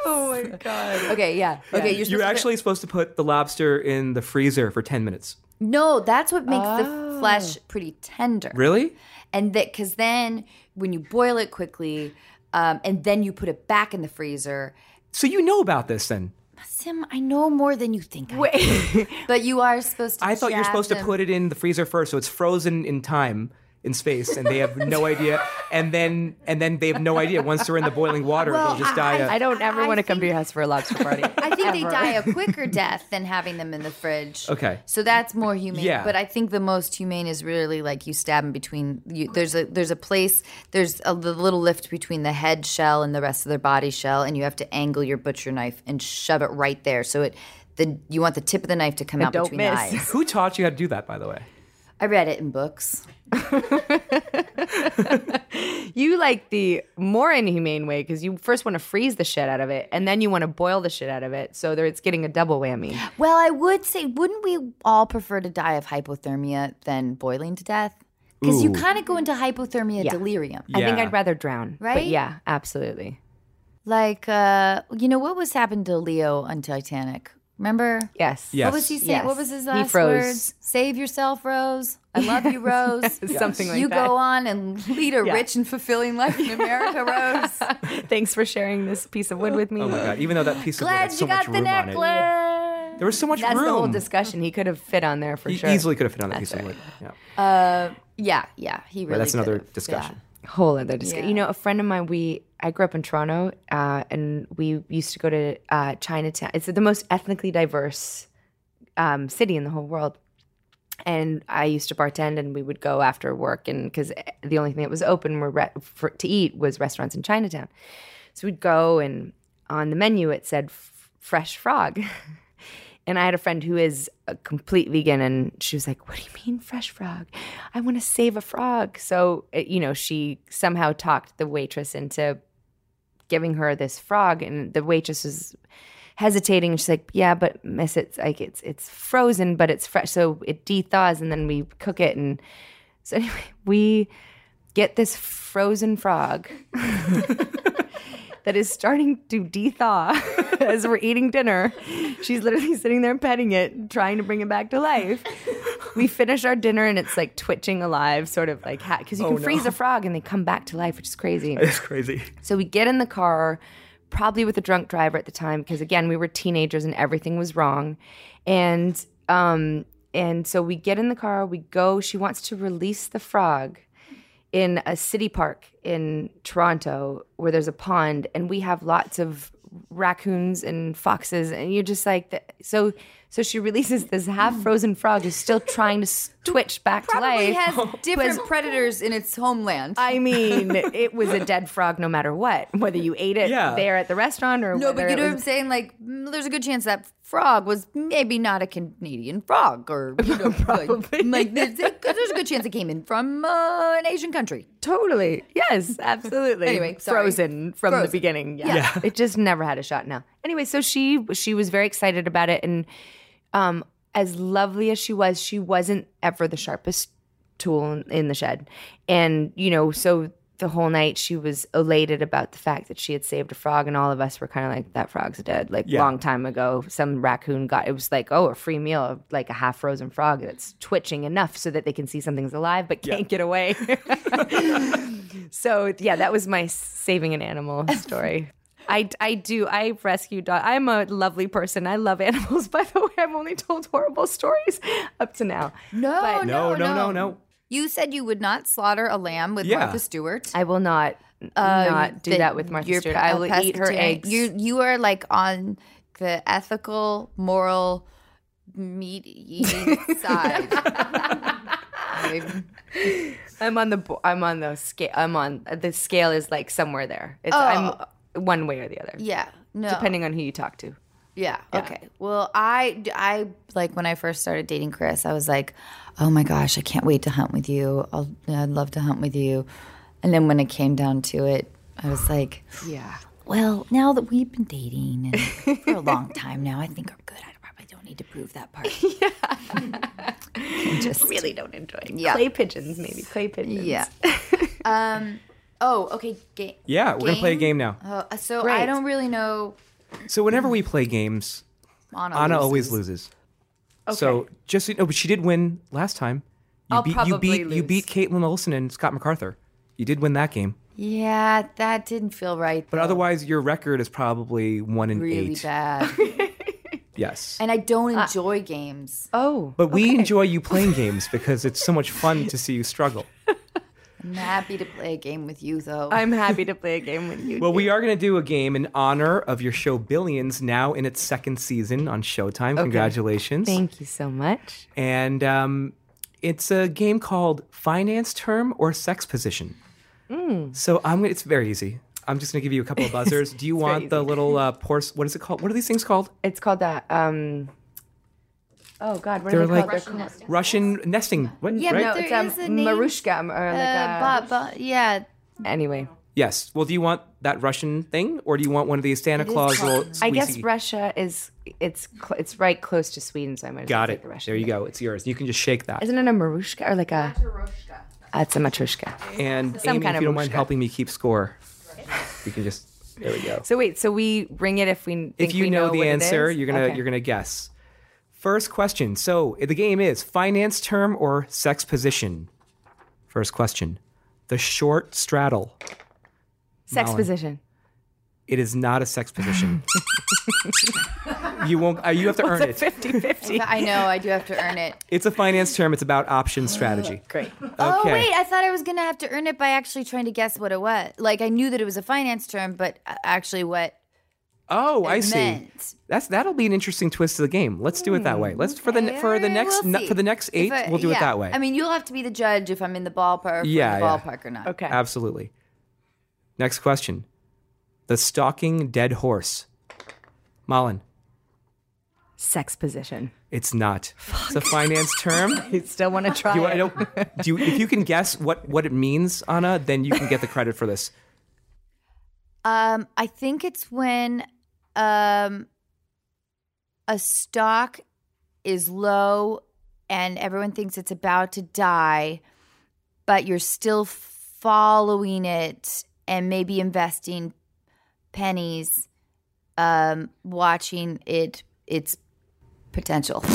oh my god. okay, yeah. Okay, you're, You're supposed to- actually supposed to put the lobster in the freezer for 10 minutes. no. That's what makes the flesh oh. pretty tender. Really? and that because then when you boil it quickly, um, and then you put it back in the freezer. So you know about this then? Sim, I know more than you think. I do. but you are supposed to. I thought you were supposed them. to put it in the freezer first, so it's frozen in time, in space, and they have no idea. And then, and then they have no idea. Once they're in the boiling water, Well, they'll just I- die. I don't ever I want to come to think- your house for a lobster party. I think they die a quicker death than having them in the fridge. Okay. So that's more humane. Yeah. But I think the most humane is really like you stab them between. You, there's a there's a place. There's a the little lift between the head shell and the rest of their body shell, and you have to angle your butcher knife and shove it right there. So it the you want the tip of the knife to come out don't between miss. the eyes. Who taught you how to do that, by the way? I read it in books. You like the more inhumane way because you first want to freeze the shit out of it, and then you want to boil the shit out of it, so there it's getting a double whammy. Well, I would say, wouldn't we all prefer to die of hypothermia than boiling to death? Because you Ooh. kind of go into hypothermia Yeah. delirium. I think Yeah. I'd rather drown. Right? But yeah, absolutely. Like, uh, you know, what was happened to Leo on Titanic? Remember? Yes. Yes. What was he saying? Yes. What was his He last froze. words? Save yourself, Rose. I love you, Rose. Something like you that. go on and lead a Yeah. rich and fulfilling life in America, Rose. Thanks for sharing this piece of wood with me. Oh my god! Even though that piece of wood Glad had so you got much the room on it, necklace. there was so much That's room. the whole discussion. He could have fit on there for He sure. easily could have fit on that piece of wood. Yeah. Uh, yeah, yeah. He really. But that's another could've. discussion. whole other discussion. Yeah. You know, a friend of mine, we I grew up in Toronto, uh, and we used to go to uh, Chinatown. It's the most ethnically diverse um, city in the whole world. And I used to bartend, and we would go after work, and because the only thing that was open were re- for, to eat was restaurants in Chinatown. So we'd go, and on the menu it said f- fresh frog. And I had a friend who is a complete vegan, and she was like, "What do you mean fresh frog? I want to save a frog." So you know, she somehow talked the waitress into giving her this frog, and the waitress is hesitating. She's like, "Yeah, but miss, it's like it's it's frozen, but it's fresh, so it de-thaws, and then we cook it." And so anyway, we get this frozen frog that is starting to de-thaw as we're eating dinner. She's literally sitting there petting it, trying to bring it back to life. We finish our dinner and it's like twitching alive, sort of like hat. because you can freeze a frog and they come back to life, which is crazy. It's crazy. So we get in the car, probably with a drunk driver at the time, because again, we were teenagers and everything was wrong. And um, and so we get in the car, we go, she wants to release the frog in a city park in Toronto where there's a pond and we have lots of raccoons and foxes, and you're just like, so. So she releases this half frozen frog who's still trying to s- twitch back to Probably life. has different predators in its homeland. I mean, it was a dead frog no matter what, whether you ate it Yeah. there at the restaurant or no, but you it know what I'm saying? Like, mm, there's a good chance that frog was maybe not a Canadian frog, or you know, Probably. like, like there's, there's a good chance it came in from uh, an Asian country. Totally. Yes, absolutely. Anyway, sorry. frozen from the Frozen. beginning. Yeah. It just never had a shot now. Anyway, so she she was very excited about it and um as lovely as she was, she wasn't ever the sharpest tool in, in the shed. And you know, so the whole night she was elated about the fact that she had saved a frog and all of us were kind of like that frog's dead like Yeah. long time ago some raccoon got it was like oh a free meal of like a half frozen frog that's twitching enough so that they can see something's alive but can't get away so yeah, that was my saving an animal story. I, I do. I rescue dogs. I'm a lovely person. I love animals. By the way, I've only told horrible stories up to now. No, But- No, no, no, no. You said you would not slaughter a lamb with Yeah. Martha Stewart. I will not uh, not do that with Martha you're Stewart. pe- I a will eat her eggs. You you are like on the ethical, moral, meat eating side. I'm- I'm on the I'm on the scale. I'm on the scale is like somewhere there. It's oh. I'm one way or the other, yeah, no, depending on who you talk to. Yeah. Okay. Well, I, I like when I first started dating Chris, I was like, oh my gosh, I can't wait to hunt with you. I'll, I'd love to hunt with you. And then when it came down to it, I was like, Yeah. well, now that we've been dating and for a long time now, I think I'm good. I probably don't need to prove that part. Yeah. just Really don't enjoy it. Yeah. Clay pigeons, maybe clay pigeons. yeah. um. Oh, okay. Game. Yeah, we're gonna play a game now. Uh, so I don't really know. So whenever we play games, Anna, Anna loses. always loses. So just so you know, but she did win last time. You I'll beat you probably beat you beat Kaitlin Olson and Scott MacArthur. You did win that game. Yeah, that didn't feel right. But though. otherwise your record is probably one in really eight. bad. Yes. and I don't enjoy games. Oh. But we enjoy you playing games because it's so much fun to see you struggle. I'm happy to play a game with you, though. I'm happy to play a game with you. Well, we are going to do a game in honor of your show Billions, now in its second season on Showtime. Congratulations. Thank you so much. and um, it's a game called Finance Term or Sex Position. Hmm. So I'm it's very easy. I'm just going to give you a couple of buzzers. Do you want the little uh, pors- What is it called? What are these things called? It's called that. Um, oh God, what They're are they like called? They're Russian nesting. What, Yeah, right? no, it's um, a name. Marushka or like uh, a, but, but yeah, anyway. Yes. Well, do you want that Russian thing, or do you want one of these Santa Claus called- little? I guess Russia is it's cl- it's right close to Sweden, so I might as well Got take it. the Russian. There you go. It's yours. You can just shake that. Isn't it a Marushka or like a? It's a matrushka. And Some Amy, kind if you don't mind helping me keep score, you can just. There we go. So wait, so we ring it if we think if you we know, know the what answer, you're gonna Okay. you're gonna guess. First question. So the game is finance term or sex position. First question. The short straddle. sex Malin. position. It is not a sex position. you won't. Uh, you have to earn it. 50-50. I know. I do have to earn it. It's a finance term. It's about option strategy. Great. Oh wait, I thought I was gonna have to earn it by actually trying to guess what it was. Like I knew that it was a finance term, but uh, actually what Oh, I see. meant. That's that'll be an interesting twist to the game. Let's do it that way. Let's for the for the next we'll see. for the next eight. I- we'll do it that way. I mean, you'll have to be the judge if I'm in the ballpark, Yeah, or the yeah. ballpark or not. Okay. Absolutely. Next question. The stalking dead horse. Malin. Sex position. It's not. It's a finance term. You still want to try Do you, I don't, do you, if you can guess what, what it means, Anna, then you can get the credit for this. Um, I think it's when um a stock is low and everyone thinks it's about to die, but you're still following it and maybe investing pennies, um, watching it its potential.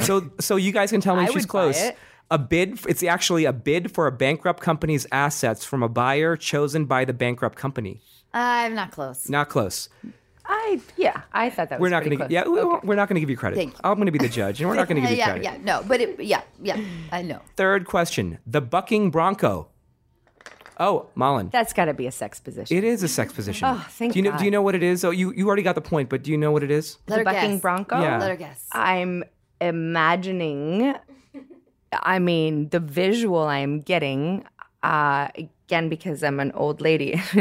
So, so you guys can tell me I she's would buy close. it. A bid. It's actually a bid for a bankrupt company's assets from a buyer chosen by the bankrupt company. I'm not close. Not close. I yeah, I thought that We're not going to. close. Yeah, we- Okay. we're not going to give you credit. Thank you. I'm going to be the judge, and we're not going to give you yeah, credit. yeah, no, but it, yeah, yeah, I know. Third question: The bucking bronco. Oh, Malin. That's got to be a sex position. It is a sex position. Oh, thank do you know? God. Do you know what it is? Oh, you you already got the point, but do you know what it is? Let her the bucking guess. bronco. Yeah. Let her guess. I'm imagining. I mean, the visual I'm getting. Uh, again, because I'm an old lady, I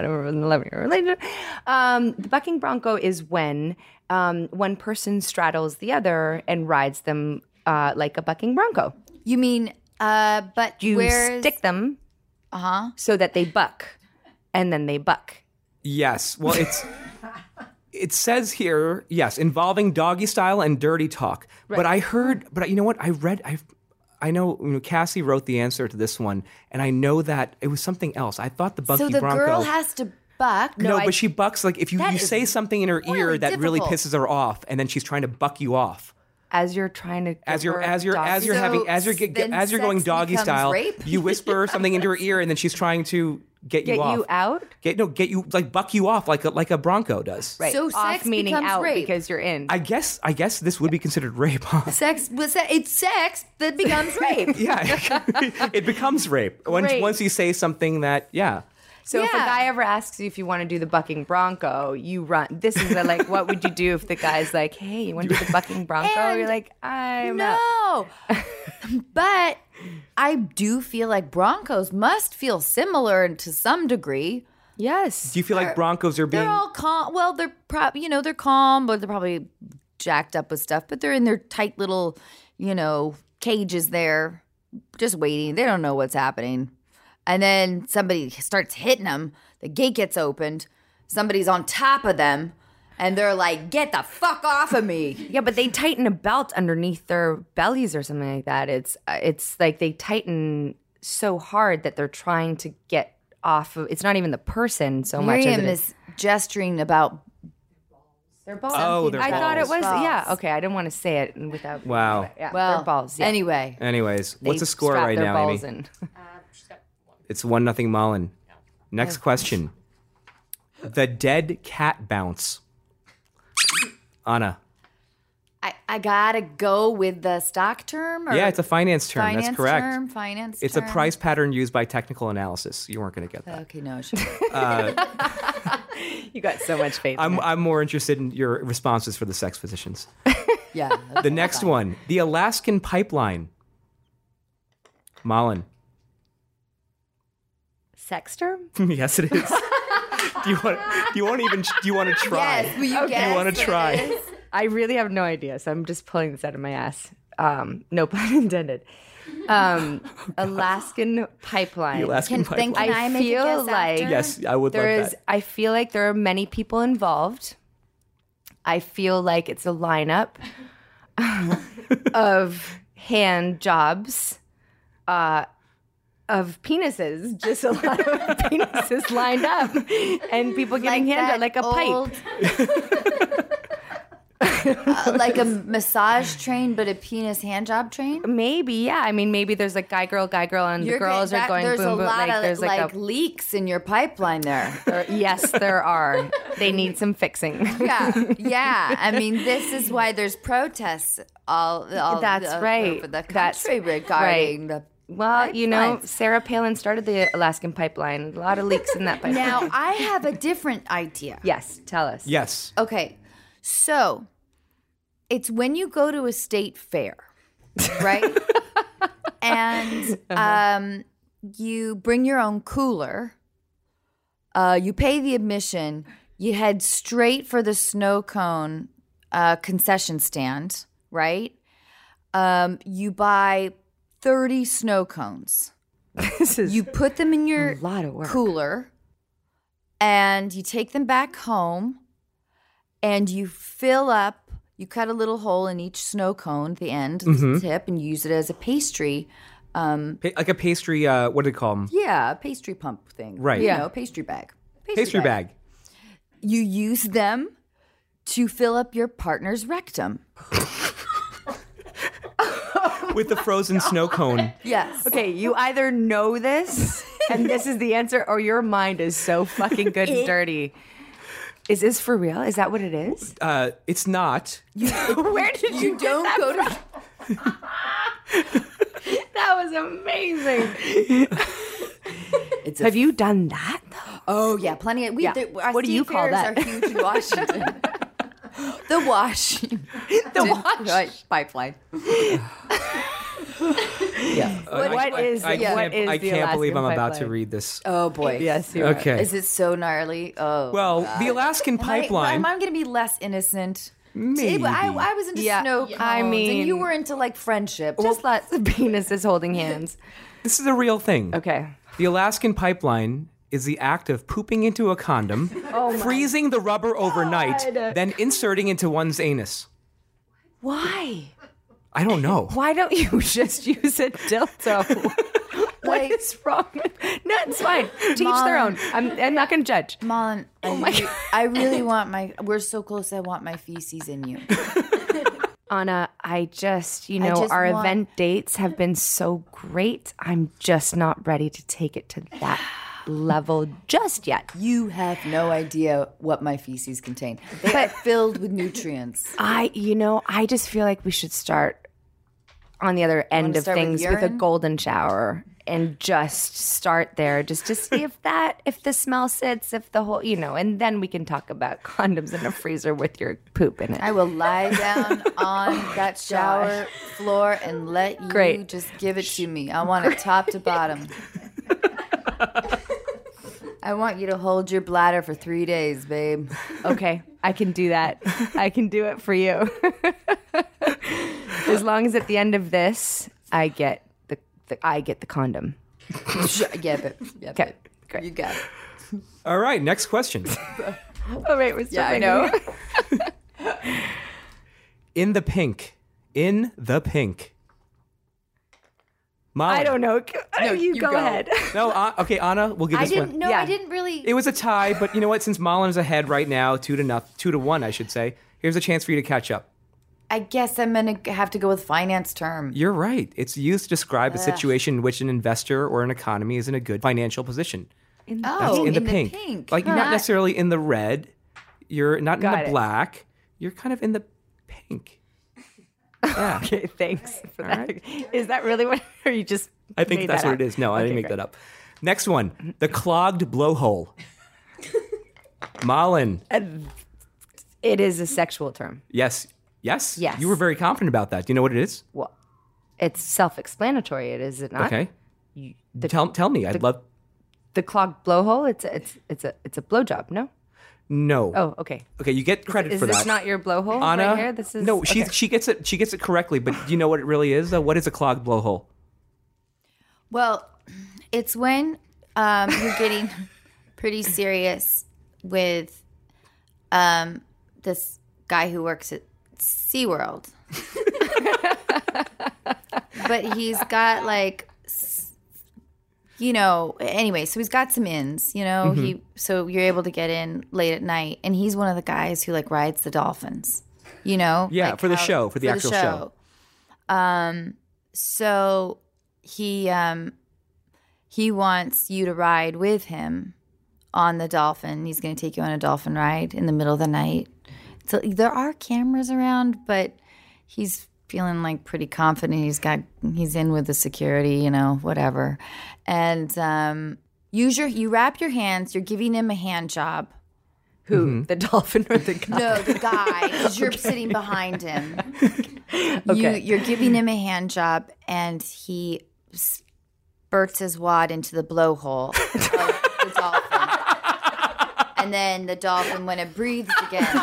don't remember an 11 year relationship. Um, the bucking bronco is when um, one person straddles the other and rides them uh, like a bucking bronco. You mean, uh, but You where's stick them Uh huh. so that they buck, and then they buck. Yes. Well, it's it says here, yes, involving doggy style and dirty talk. But I heard, but you know what? I read, I, I know, you know, Cassie wrote the answer to this one, and I know that it was something else. I thought the Bucky So the Bronco. girl has to buck. no, I- but she bucks like if you, you say something in her ear really that really pisses her off, and then she's trying to buck you off. As you're trying to As you're as you're as you're So having as you're as you're going doggy style, rape? you whisper something into her ear, and then she's trying to get you get off. you out. Get no, get you like buck you off like a, like a bronco does. Right. So off sex meaning becomes out rape. because you're in. I guess I guess this would be considered rape, huh? Sex, was that, it's sex that becomes rape. Yeah, it becomes rape once Rape. once you say something that yeah. So if a guy ever asks you if you want to do the bucking bronco, you run. This is a, like, what would you do if the guy's like, "Hey, you want to do the bucking bronco?" And You're like, "I'm out." No. but I do feel like Broncos must feel similar to some degree. Yes. Do you feel like Broncos are being? They're all calm. Well, they're probably, you know, they're calm, but they're probably jacked up with stuff. But they're in their tight little, you know, cages there, just waiting. They don't know what's happening. And then somebody starts hitting them. The gate gets opened. Somebody's on top of them. And they're like, get the fuck off of me. Yeah, but they tighten a belt underneath their bellies or something like that. It's uh, it's like they tighten so hard that they're trying to get off of. It's not even the person so much as Miriam it is is gesturing about their balls. Oh, their I thought it was Balls. yeah. Okay, I didn't want to say it without. Wow. Yeah, well their balls. Yeah. Anyway, Anyways, what's the score right their now, balls Amy? in. It's one nothing Malin. Next question. The dead cat bounce. Anna. I, I gotta go with the stock term. Or Yeah, it's a finance term. finance That's correct. Term, finance. It's a price pattern used by technical analysis. You weren't going to get that. Okay, no, sure. Uh, you got so much faith. I'm. I'm more interested in your responses for the sex positions. yeah. The next one, the Alaskan pipeline. Malin. sex term. yes, it is. do you want? Do you want to even? Do you want to try? Yes, will you Do you want to try? I really have no idea, so I'm just pulling this out of my ass. Um, no pun intended. Um, Alaskan pipeline. The Alaskan Can, then pipeline. can I, I make feel a guess like- after? yes, I would There love is. that. I feel like there are many people involved. I feel like it's a lineup of hand jobs, uh, of penises, just a lot of penises lined up, and people getting Like handed like a old- pipe. Uh, like a massage train, but a penis hand job train. Maybe, yeah. I mean, maybe there's like guy, girl, guy, girl, and You're the girls are going There's boom, a boom. lot Like of there's like, like, a leaks in your pipeline there. There- yes, there are. They need some fixing. yeah, yeah. I mean, this is why there's protests all. all That's the- right. over the That's country regarding the. Well, you know, Pipelines. Sarah Palin started the Alaskan pipeline. A lot of leaks in that pipeline. Now, I have a different idea. yes, tell us. Yes. Okay, so it's when you go to a state fair, right? and um, you bring your own cooler. Uh, you pay the admission. You head straight for the snow cone uh, concession stand, right? Um, you buy thirty snow cones. This is You put them in your a lot of work. cooler and you take them back home and you fill up you cut a little hole in each snow cone at the end the tip and use it as a pastry um Pa- like a pastry. Uh, what do they call them? yeah a pastry pump thing Right. you Yeah. know pastry bag Pastry bag. you use them to fill up your partner's rectum with the frozen snow cone. yes Okay, you either know this and this is the answer, or your mind is so fucking good and dirty. Is this for real? Is that what it is? Uh, it's not. Where did you, you don't go to That was amazing. It's a Have you done that though? Oh yeah, plenty of. We, Yeah. the- our What do you state call fairs that? Are huge in Washington. The washing. The wash pipeline. yeah. Uh, What I, is- I, I yeah. can't, what is I the can't believe I'm Alaskan about to read this. Oh boy. Yes, you Okay. Is it so gnarly? Oh. Well, God. the Alaskan Am I- pipeline. Am I, going to be less innocent? Maybe. I, I was into Yeah, snow cones, I mean- and you were into like friendship. Just lots of penises holding hands. this is a real thing. Okay. The Alaskan pipeline is the act of pooping into a condom, Oh freezing the rubber overnight, then inserting into one's anus. Why? I don't know. Why don't you just use a dildo? what is wrong? with- No, it's fine. Teach their own. I'm, I'm not going to judge. Malin, Oh I, re- I really want my. We're so close. I want my feces in you. Anna, I just, you know, just our want- event dates have been so great. I'm just not ready to take it to that level just yet. You have no idea what my feces contain. They are filled with nutrients. I, you know, I just feel like we should start on the other end of start with things with, a golden shower and just start there just to see if that, if the smell sits, if the whole, you know, and then we can talk about condoms in a freezer with your poop in it. I will lie down oh on that shower floor and let you Great. just give it to me. I want it top to bottom. I want you to hold your bladder for three days, babe. Okay, I can do that. I can do it for you. as long as at the end of this, I get the, the I get the condom. yeah, but yeah, Okay, great. you got it. All right, next question. Oh wait, we're still Yeah, I know. In the pink. In the pink. Molly. I don't know. No, you, you go, go. ahead. No, uh, okay, Anna, we'll give I this didn't one. know. Yeah. I didn't really. It was a tie, but you know what? Since Malin's ahead right now, two to nothing, two to one, I should say. Here's a chance for you to catch up. I guess I'm gonna have to go with finance term. You're right. It's used to describe a situation in which an investor or an economy is in a good financial position. Oh, in, the, pink. Like you're Huh. not necessarily in the red. You're not in the it. black. You're kind of in the pink. Yeah. Okay, thanks for that. Is that really what? Or you just? I think that's that what up? it is. No, I didn't make great. that up. Next one. The clogged blowhole. Malin. Uh, it is a sexual term. Yes. Yes? Yes. You were very confident about that. Do you know what it is? Well, it's self-explanatory. It is it not? Okay. tell tell me. I'd love The clogged blowhole. It's a, it's it's a it's a blowjob. No. No. Oh, okay. Okay, you get credit Is for this that. not your blowhole Anna, right here? This is no. She okay. she gets it. She gets it correctly. But do you know what it really is? Though? What is a clogged blowhole? Well, it's when um, you're getting pretty serious with um, this guy who works at SeaWorld. but he's got like s- you know, anyway, so he's got some ins, you know, Mm-hmm. he so you're able to get in late at night and he's one of the guys who like rides the dolphins. You know? Yeah, Like for the how- show, for the actual show. Um so he um he wants you to ride with him on the dolphin. He's going to take you on a dolphin ride in the middle of the night. So there are cameras around, but he's feeling like pretty confident. He's got he's in with the security, you know, whatever. And um use your you wrap your hands, you're giving him a hand job. Who Mm-hmm. the dolphin or the guy? No, the guy, because you're sitting behind him. You, Okay. you're giving him a hand job, and he spurts his wad into the blowhole of the dolphin. And then the dolphin, when it breathes again,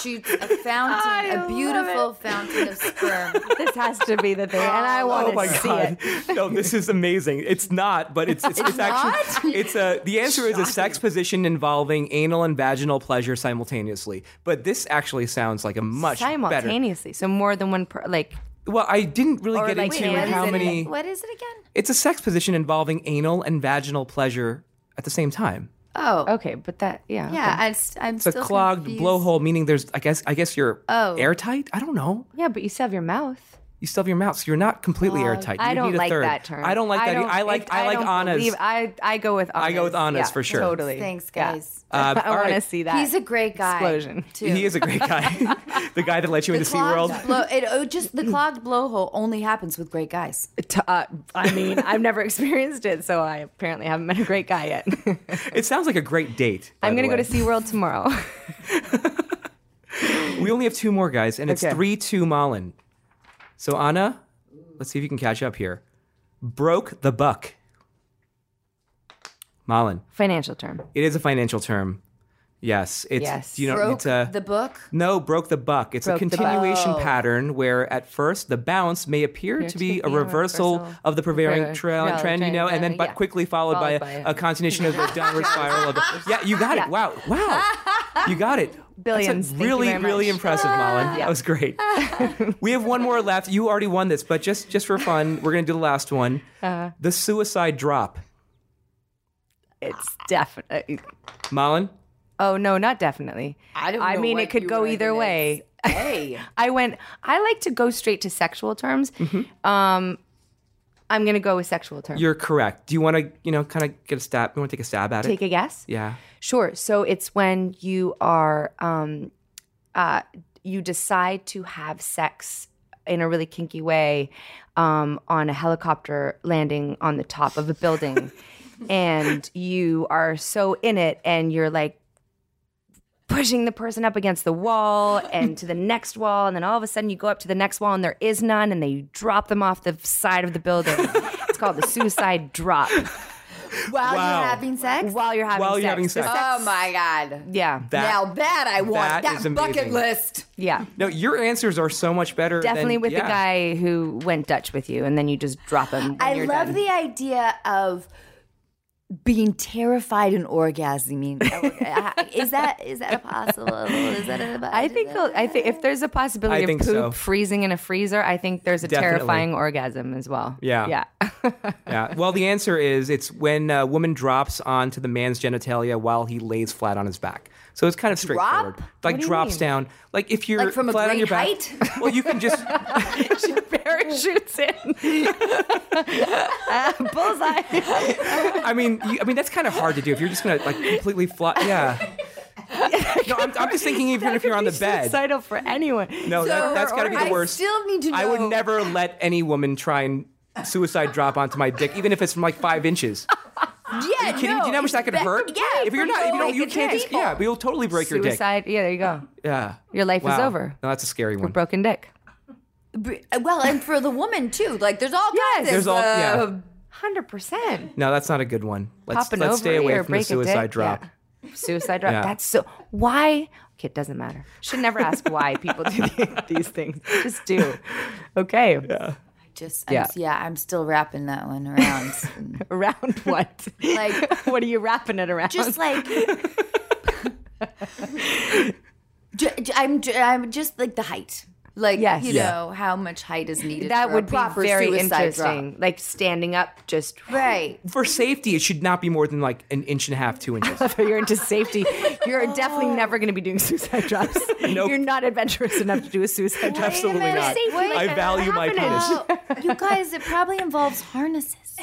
shoots a fountain, a beautiful fountain of sperm. This has to be the thing, and I want Oh to my see god! it. No, this is amazing. It's not, but it's it's, it's, actually it's a the answer is a sex position involving anal and vaginal pleasure simultaneously. But this actually sounds like a much better. Simultaneously, so more than one. Per, like Well, I didn't really Or get like, into wait, what how is it? many. What is it again? It's a sex position involving anal and vaginal pleasure at the same time. Oh, okay, but that yeah. yeah. I, I'm It's a still clogged confused. blowhole, meaning there's I guess I guess you're Oh. airtight. I don't know. Yeah, but you still have your mouth. You still have your mouth, so you're not completely airtight. You I don't need a like third. that term. I don't like that. don't- I like it- I like don't Anna's. believe- I I go with. I go with Anna's. Anna's Yeah, for sure. Totally. Thanks, Yeah. guys. Uh, I all want to see that. He's a great guy. Explosion. Too. He is a great guy. the guy that let you The into clogged SeaWorld. blow, it, oh, just the clogged blowhole only happens with great guys. Uh, I mean, I've never experienced it, so I apparently haven't met a great guy yet. It sounds like a great date. by I'm gonna go way. to SeaWorld tomorrow. We only have two more guys, and it's three two Malin. So Anna, let's see if you can catch up here. Broke the buck. Malin. Financial term. It is a financial term. Yes. It's Yes. you know Broke it's a the book. no, broke the buck. It's Broke a the continuation Oh. pattern where at first the bounce may appear to be a reversal of the prevailing Prevailing trail trail trend, you know, and then uh, but yeah. quickly followed, by, Followed by a, a- a continuation of the downward spiral of the Yeah, you got it. Wow. Wow. You got it. Billions. That's Thank really, really much. impressive, Malin. That was great. we have one more left. You already won this, but just just for fun, we're gonna do the last one. Uh-huh. The suicide drop. It's definitely. Malin? Oh no, not definitely. I don't I mean, it could go either way. Hey. I went. I like to go straight to sexual terms. Um, I'm gonna go with sexual terms. You're correct. Do you want to, you know, kind of get a stab? You want to take a stab at it? Take a guess. yeah. Sure. So it's when you are, um, uh, you decide to have sex in a really kinky way um, on a helicopter landing on the top of a building, and you are so in it, and you're like pushing the person up against the wall and to the next wall, and then all of a sudden you go up to the next wall and there is none, and they drop them off the side of the building. it's called the suicide drop. While Wow. you're having sex? While you're having While sex. you're having sex. oh my God. Yeah. That- now that I want that that, is bucket amazing. list. yeah. No, your answers are so much better. Definitely than, with yeah. the guy who went Dutch with you, and then you just drop him. When I you're love done. the idea of being terrified and orgasming. Oh, is that is that a possible? Is that a, I think he'll- I think if there's a possibility I of poop so. freezing in a freezer, I think there's a Definitely. terrifying orgasm as well. Yeah. yeah. Yeah. Well, the answer is it's when a woman drops onto the man's genitalia while he lays flat on his back. So it's kind of straightforward. Like do drops mean? down. Like if you're Like from a flat on your back. height? Well, you can just Parachutes in. Uh, bullseye. I mean, you, I mean that's kind of hard to do if you're just gonna like completely fly. Yeah. No, I'm, I'm just thinking even if you're on the bed. Suicidal for anyone. No, that, that's got to be the I worst. still need to know. I would never let any woman try and suicide drop onto my dick, even if it's from like five inches. Yeah, Are you kidding? no, Do you know how much that could it's hurt? Yeah, if you're not, if you don't, you can't just, yeah, but you'll totally break your dick. Suicide. Yeah, there you go. Yeah. Your life is Wow. over. No, that's a scary one. Broken dick. Well, and for the woman too. Like, there's all kinds There's of. all- yeah. uh, Hundred percent. No, that's not a good one. Let's Popping let's over stay away or from the break a suicide dick. drop. Yeah. Suicide drop. Yeah. That's so. Why? Okay, it doesn't matter. Should never ask why people do the- these things. Just do. Okay. Just, Yeah. yeah. yeah, I'm still wrapping that one around. Around what? like, what are you wrapping it around? just like. I'm, j- I'm just like the height. Like, Yes. you Yeah. know, how much height is needed. that for would a be very suicide interesting. Drop. Like standing up, just Right. For safety, it should not be more than like an inch and a half, two inches. if you're into safety, you're definitely oh. never going to be doing suicide drops. Nope. You're not adventurous enough to do a suicide drop. Absolutely minute, not. safety like I value my penis. Oh, you guys, it probably involves harnesses,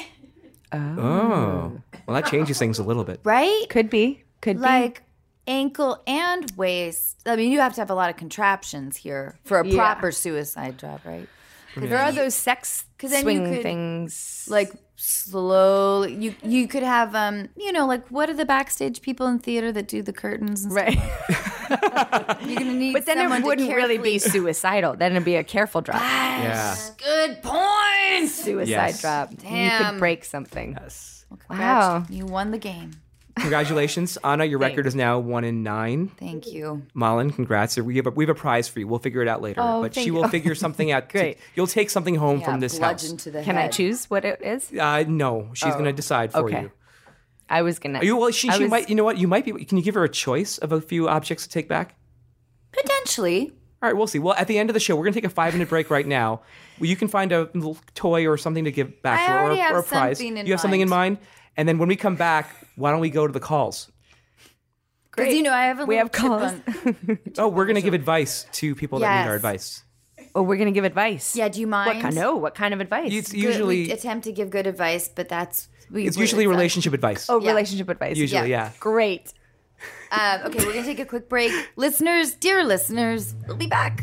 oh. oh, well, that changes things a little bit. right? Could be. Could be. Like ankle and waist. I mean, you have to have a lot of contraptions here for a Yeah. proper suicide drop, right? be. There are those sex then you swing could, things. Like slowly, you you could have um, you know, like what are the backstage people in theater that do the curtains? And right. stuff? You're gonna need. But then someone it wouldn't really be suicidal. Then it'd be a careful drop. Yeah. Good point. Suicide Yes. drop. You could break something. Yes. Wow. You won the game. Congratulations, Anna. Your record is now one in nine. Thank you. Malin, congrats. We have a, we have a prize for you. We'll figure it out later. Oh, but thank she you. will figure something out. to- Great. you'll take something home Yeah, from this house. bludgeon to the Can I choose what it is? Uh, no, she's going to decide for okay. you. I was gonna. Are you well, she, I she was- might. You know what? You might be. Can you give her a choice of a few objects to take back? Potentially. All right, we'll see. Well, at the end of the show, we're going to take a five minute break right now. Well, you can find a little toy or something to give back I to her, or, have or a prize. in you have something in mind, and then when we come back, why don't we go to the calls? Because you know I have a We have calls. on- Oh, we're going to give advice to people that need our advice. Oh, we're gonna give advice. Yeah, do you mind? What kind? No. What kind of advice? It's Good- usually we attempt to give good advice, but that's we, it's usually relationship advice. oh, yeah. relationship advice. Usually, yeah. Great. Um, okay, we're gonna take a quick break, listeners, dear listeners. We'll be back.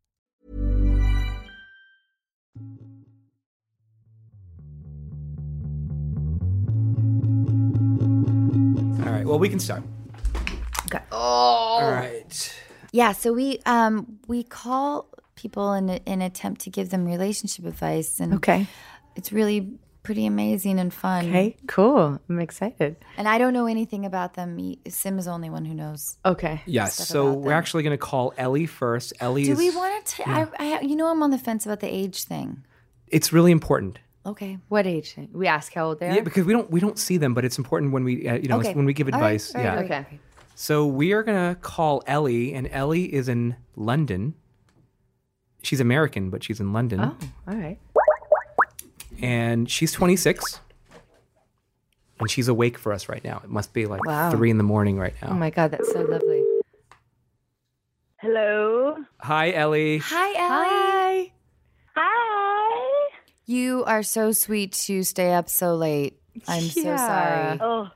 All right. Well, we can start. Okay. All right. Yeah, so we um we call people in an attempt to give them relationship advice, and Okay. it's really pretty amazing and fun. Okay. Cool. I'm excited. And I don't know anything about them. Sim is the only one who knows. Okay. Yes. stuff So we're actually going to call Ellie first. Ellie Do is. we want to? I, I, you know, I'm on the fence about the age thing. It's really important. Okay. What age? We ask how old they are. Yeah, because we don't we don't see them, but it's important when we uh, you know Okay. when we give All right, advice. all right, yeah. all right. Okay. So we are gonna call Ellie, and Ellie is in London. She's American, but she's in London, Oh, all right. and she's 26, and she's awake for us right now. It must be like Wow. three in the morning right now. Oh my God, that's so lovely. Hello. Hi, Ellie. Hi, Ellie. Hi. Hi. You are so sweet to stay up so late. I'm so sorry. Oh,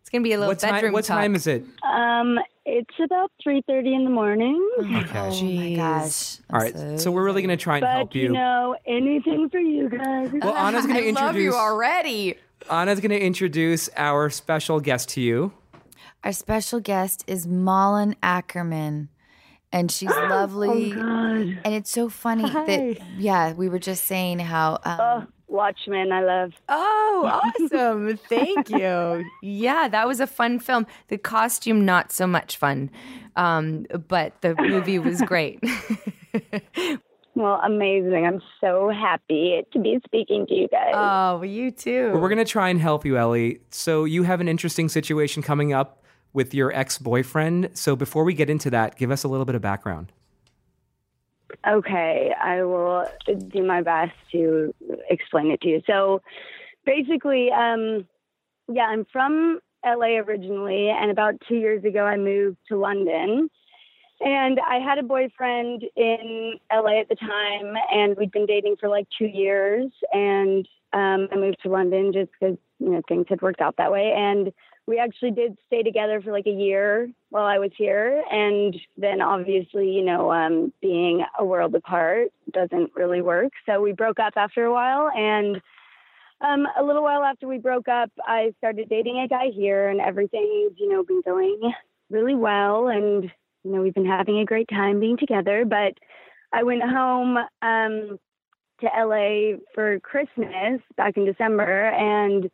It's gonna be a little What time? bedroom What talk. time is it? um, it's about three thirty in the morning. Okay. Oh my gosh. I'm All right. So we're really gonna try and But help you you. know, anything for you guys. well, Anna's gonna I love introduce. you already. Anna's gonna introduce our special guest to you. Our special guest is Malin Akerman. And she's lovely. Oh God. And it's so funny that, yeah, we were just saying how. Um, Oh, Watchmen, I love. Oh, awesome. Thank you. Yeah, that was a fun film. The costume, not so much fun. Um, but the movie was great. Well, amazing. I'm so happy to be speaking to you guys. oh, you too. Well, we're going to try and help you, Ellie. So, you have an interesting situation coming up with your ex boyfriend. So, before we get into that, give us a little bit of background. Okay, I will do my best to explain it to you. So basically, um, yeah, I'm from LA originally, and about two years ago, I moved to London. And I had a boyfriend in LA at the time, and we'd been dating for like two years. And um, I moved to London just because you know things had worked out that way. And we actually did stay together for like a year while I was here. And then obviously, you know, um, being a world apart doesn't really work. So we broke up after a while. And um, a little while after we broke up, I started dating a guy here, and everything's, you know, been going really well. And, you know, we've been having a great time being together. But I went home um, to LA for Christmas back in December. And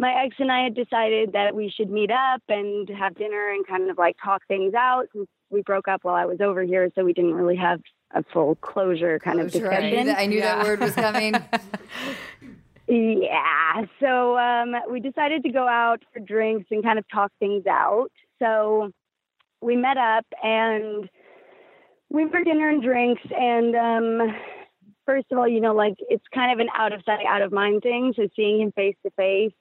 my ex and I had decided that we should meet up and have dinner and kind of like talk things out we broke up while I was over here, so we didn't really have a full closure kind of Closure. I knew discussion. that, I knew that word was coming. Yeah. So um, we decided to go out for drinks and kind of talk things out. So we met up and we were dinner and drinks. And um, first of all, you know, like it's kind of an out of sight, out of mind thing. So seeing him face to face,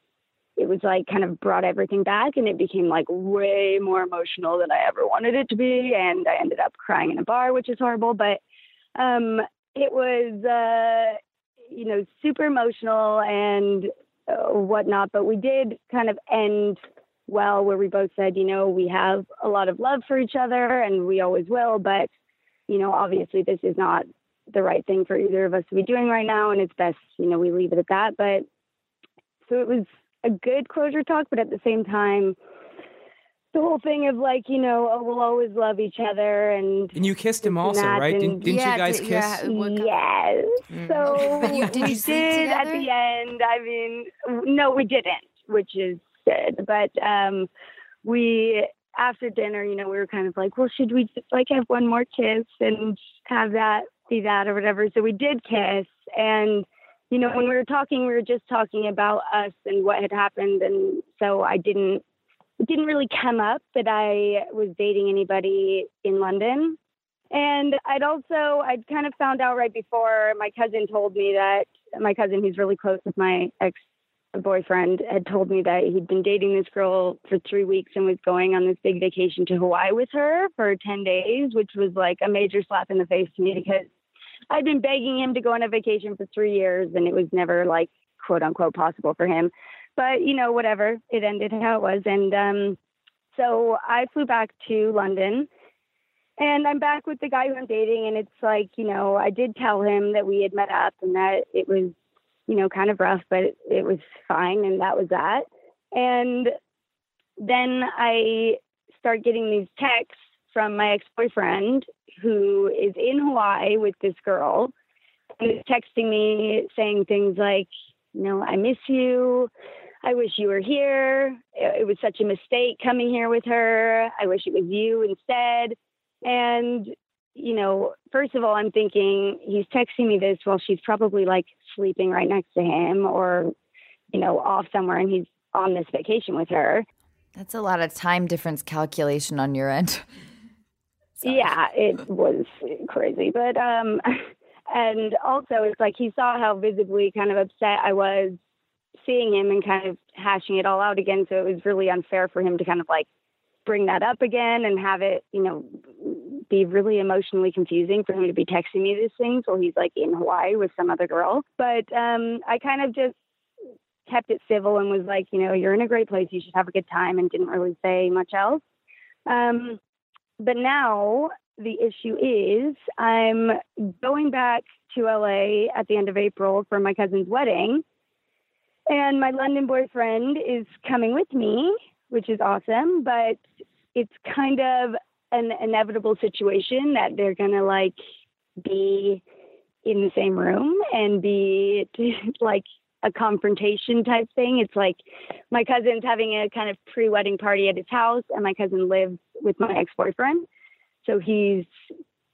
it was like kind of brought everything back and it became like way more emotional than I ever wanted it to be. And I ended up crying in a bar, which is horrible. But um, it was, uh, you know, super emotional and uh, whatnot. But we did kind of end well, where we both said, you know, we have a lot of love for each other and we always will, but, you know, obviously this is not the right thing for either of us to be doing right now. And it's best, you know, we leave it at that. But so it was a good closure talk, but at the same time, the whole thing of like, you know, oh, we'll always love each other and And you kissed him also, that right? and- Didn't, didn't Yeah, you guys did- kiss? yeah, what kind- yes. So you- did we you did at the end. I mean, no, we didn't, which is good. But um, we after dinner, you know, we were kind of like, well, should we just like have one more kiss and have that be that or whatever? So we did kiss, and you know, when we were talking, we were just talking about us and what had happened, and so I didn't. It didn't really come up that I was dating anybody in London. And I'd also, I'd kind of found out right before my cousin told me that my cousin, who's really close with my ex boyfriend, had told me that he'd been dating this girl for three weeks and was going on this big vacation to Hawaii with her for 10 days, which was like a major slap in the face to me because I'd been begging him to go on a vacation for three years and it was never like quote unquote possible for him. But, you know, whatever, it ended how it was. And um, so I flew back to London and I'm back with the guy who I'm dating, and it's like, you know, I did tell him that we had met up and that it was, you know, kind of rough, but it, was fine, and that was that. And then I start getting these texts from my ex boyfriend who is in Hawaii with this girl, and texting me saying things like, you know, I miss you. I wish you were here. It was such a mistake coming here with her. I wish it was you instead. And, you know, first of all, I'm thinking he's texting me this while she's probably like sleeping right next to him or, you know, off somewhere and he's on this vacation with her. That's a lot of time difference calculation on your end. Yeah, it was crazy. But, um, and also it's like he saw how visibly kind of upset I was seeing him and kind of hashing it all out again. So it was really unfair for him to kind of like bring that up again and have it, you know, be really emotionally confusing for him to be texting me these things while he's like in Hawaii with some other girl. But um, I kind of just kept it civil and was like, you know, you're in a great place. You should have a good time and didn't really say much else. Um, but now the issue is I'm going back to LA at the end of April for my cousin's wedding. And my London boyfriend is coming with me, which is awesome, but it's kind of an inevitable situation that they're going to like be in the same room and be like a confrontation type thing. It's like my cousin's having a kind of pre wedding party at his house, and my cousin lives with my ex boyfriend. So he's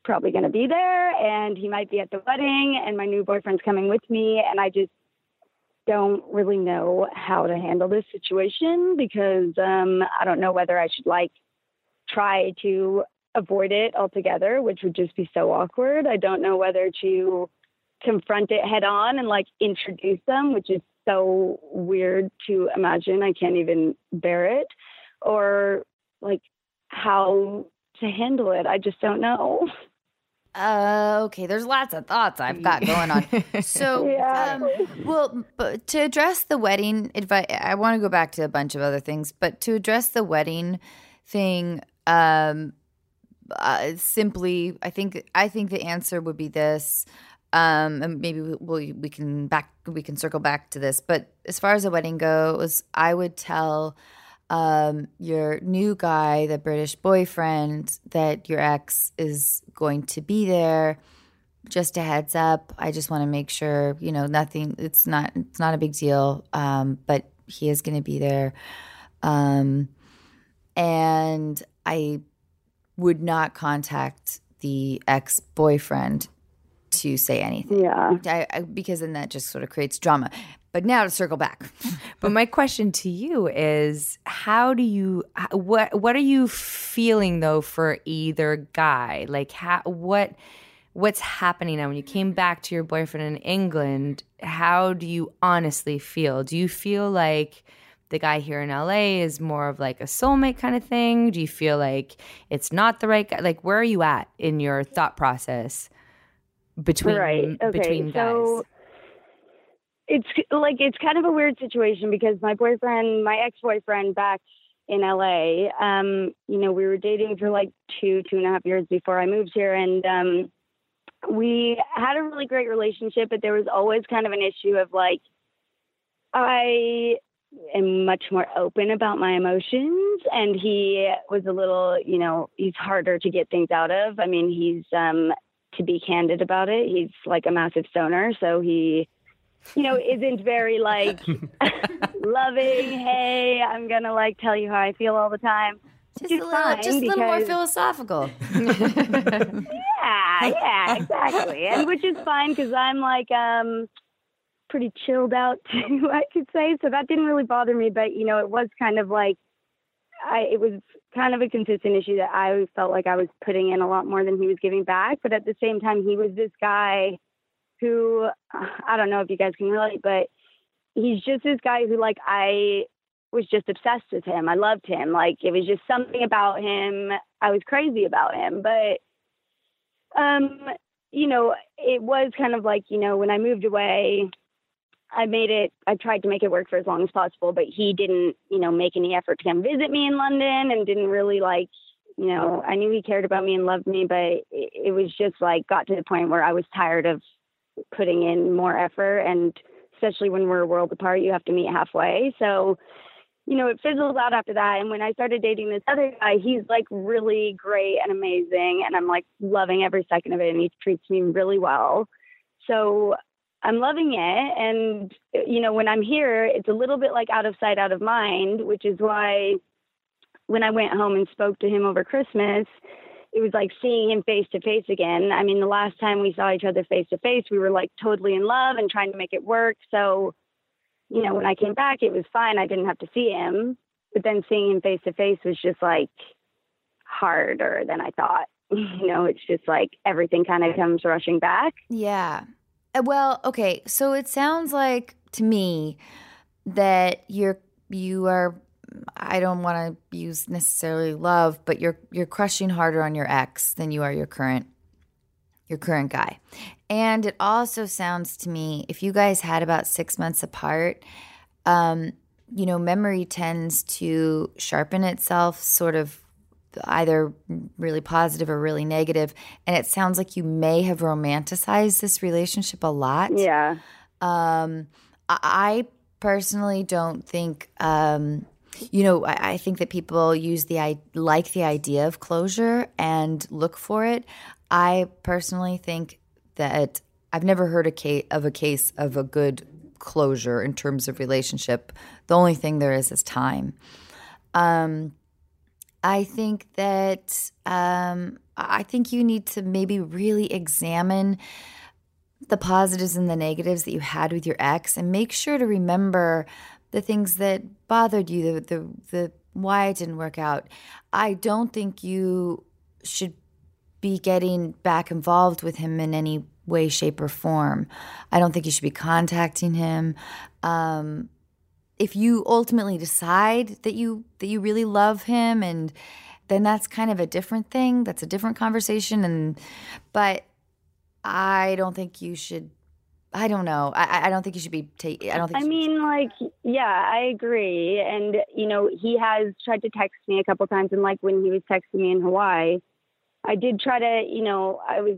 probably going to be there and he might be at the wedding, and my new boyfriend's coming with me. And I just don't really know how to handle this situation because um, I don't know whether I should like try to avoid it altogether, which would just be so awkward. I don't know whether to confront it head on and like introduce them, which is so weird to imagine. I can't even bear it, or like how to handle it. I just don't know. Uh, okay, there's lots of thoughts I've got going on. So, Yeah. um, well, but to address the wedding advice, I want to go back to a bunch of other things, but to address the wedding thing, um, uh, simply, I think I think the answer would be this. Um, and maybe we, we we can back we can circle back to this. But as far as the wedding goes, I would tell um, your new guy, the British boyfriend, that your ex is going to be there. Just a heads up. I just want to make sure you know nothing. It's not. It's not a big deal. Um, but he is going to be there. Um, and I would not contact the ex boyfriend to say anything. Yeah. I, I, because then that just sort of creates drama. But now to circle back. But my question to you is how do you what what are you feeling though for either guy? Like how what what's happening now when you came back to your boyfriend in England? How do you honestly feel? Do you feel like the guy here in LA is more of like a soulmate kind of thing? Do you feel like it's not the right guy? Like where are you at in your thought process between right. Okay. between guys? so it's like it's kind of a weird situation because my boyfriend, my ex-boyfriend back in LA. Um, you know, we were dating for like two, two and a half years before I moved here. And um, we had a really great relationship, but there was always kind of an issue of like, I am much more open about my emotions and he was a little you know he's harder to get things out of i mean he's um to be candid about it he's like a massive stoner so he you know isn't very like loving hey i'm gonna like tell you how i feel all the time just a little, just a little more philosophical. yeah, yeah, exactly, and which is fine because I'm like, um, pretty chilled out too, I could say. So that didn't really bother me, but you know, it was kind of like I it was kind of a consistent issue that I felt like I was putting in a lot more than he was giving back, but at the same time he was this guy who I don't know if you guys can relate, but he's just this guy who like I was just obsessed with him. I loved him. Like it was just something about him. I was crazy about him, but um you know, it was kind of like, you know, when I moved away, I made it, I tried to make it work for as long as possible, but he didn't, you know, make any effort to come visit me in London and didn't really like, you know, I knew he cared about me and loved me, but it, was just like got to the point where I was tired of putting in more effort. And especially when we're a world apart, you have to meet halfway. So, you know, it fizzled out after that. And when I started dating this other guy, he's like really great and amazing. And I'm like loving every second of it. And he treats me really well. So I'm loving it. And, you know, when I'm here, it's a little bit like out of sight, out of mind, which is why when I went home and spoke to him over Christmas, it was like seeing him face to face again. I mean, the last time we saw each other face to face, we were like totally in love and trying to make it work. So, you know, when I came back, it was fine. I didn't have to see him. But then seeing him face to face was just like harder than I thought. You know, it's just like everything kind of comes rushing back. Yeah. Uh, well, okay. So it sounds like to me that you're you are I don't want to use necessarily love, but you're you're crushing harder on your ex than you are your current your current guy. And it also sounds to me if you guys had about 6 months apart, um you know, memory tends to sharpen itself sort of either really positive or really negative. And it sounds like you may have romanticized this relationship a lot. Yeah. Um i personally don't think um you know I, I think that people use the i like the idea of closure and look for it. I personally think that i've never heard a case of a case of a good closure in terms of relationship. The only thing there is is time. Um I think that um, I think you need to maybe really examine the positives and the negatives that you had with your ex, and make sure to remember the things that bothered you, the the, the why it didn't work out. I don't think you should be getting back involved with him in any way, shape, or form. I don't think you should be contacting him. Um, if you ultimately decide that you that you really love him and then that's kind of a different thing that's a different conversation and but i don't think you should i don't know. I, I don't think you should be ta- i don't think i mean like yeah i agree. And you know he has tried to text me a couple times and like when he was texting me in hawaii i did try to you know i was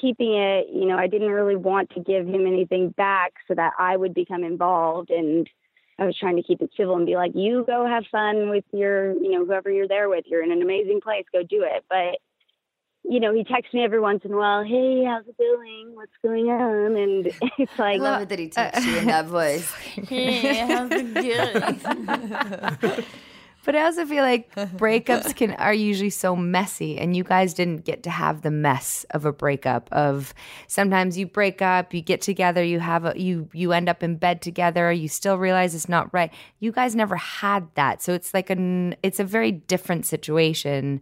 keeping it you know i didn't really want to give him anything back so that i would become involved and I was trying to keep it civil and be like, you go have fun with your, you know, whoever you're there with. You're in an amazing place. Go do it. But, you know, he texts me every once in a while, hey, how's it going? What's going on? And it's like, I love it that he texts you in that voice. hey, how's it going? But I also feel like breakups can are usually so messy and you guys didn't get to have the mess of a breakup of sometimes you break up, you get together, you have a you you end up in bed together, you still realize it's not right. You guys never had that. So it's like a it's a very different situation.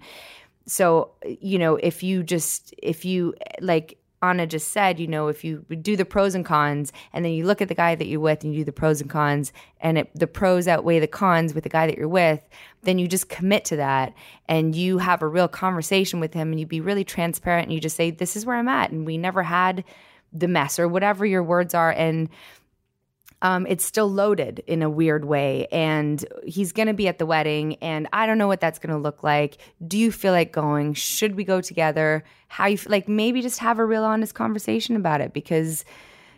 So, you know, if you just if you like Anna just said, you know, if you do the pros and cons and then you look at the guy that you're with and you do the pros and cons and it, the pros outweigh the cons with the guy that you're with, then you just commit to that and you have a real conversation with him and you be really transparent and you just say, this is where I'm at. And we never had the mess or whatever your words are. And um, it's still loaded in a weird way. And he's going to be at the wedding, and I don't know what that's going to look like. Do you feel like going? Should we go together? How you feel like maybe just have a real honest conversation about it because.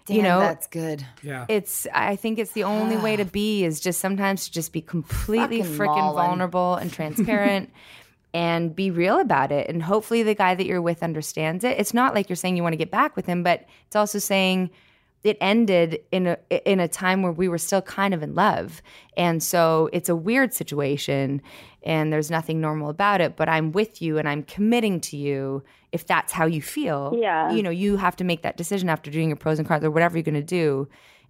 you know, that's good. Yeah. it's I think it's the only way to be is just sometimes to just be completely Fucking freaking vulnerable and transparent and be real about it. And hopefully the guy that you're with understands it. It's not like you're saying you want to get back with him, but it's also saying it ended in a in a time where we were still kind of in love. And so it's a weird situation and there's nothing normal about it, but I'm with you and I'm committing to you if that's how you feel. Yeah. You know, you have to make that decision after doing your pros and cons or whatever you're going to do.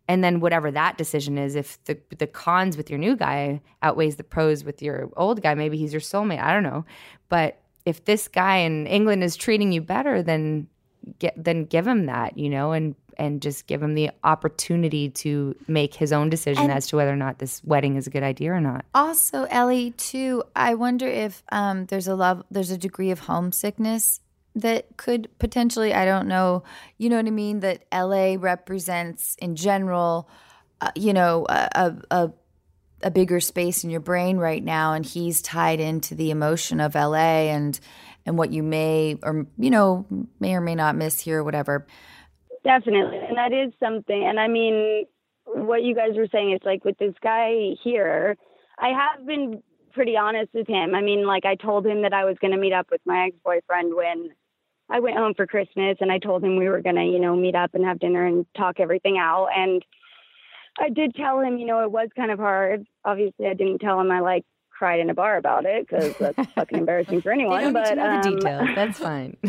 And then whatever that decision is, if the the cons with your new guy outweighs the pros with your old guy, maybe he's your soulmate. I don't know. But if this guy in England is treating you better, then get then give him that, you know, and and just give him the opportunity to make his own decision And- as to whether or not this wedding is a good idea or not. Also, Ellie, too, I wonder if um, there's a love, there's a degree of homesickness that could potentially, I don't know, you know what I mean, that LA represents in general, uh, you know, a, a, a a bigger space in your brain right now, and he's tied into the emotion of LA and and what you may or you know may or may not miss here, whatever. Definitely. And that is something. And I mean, what you guys were saying is like with this guy here, I have been pretty honest with him. I mean, like I told him that I was going to meet up with my ex boyfriend when I went home for Christmas and I told him we were going to, you know, meet up and have dinner and talk everything out. And I did tell him, you know, it was kind of hard. Obviously, I didn't tell him I like cried in a bar about it because that's fucking embarrassing for anyone. but know the um, details. That's fine.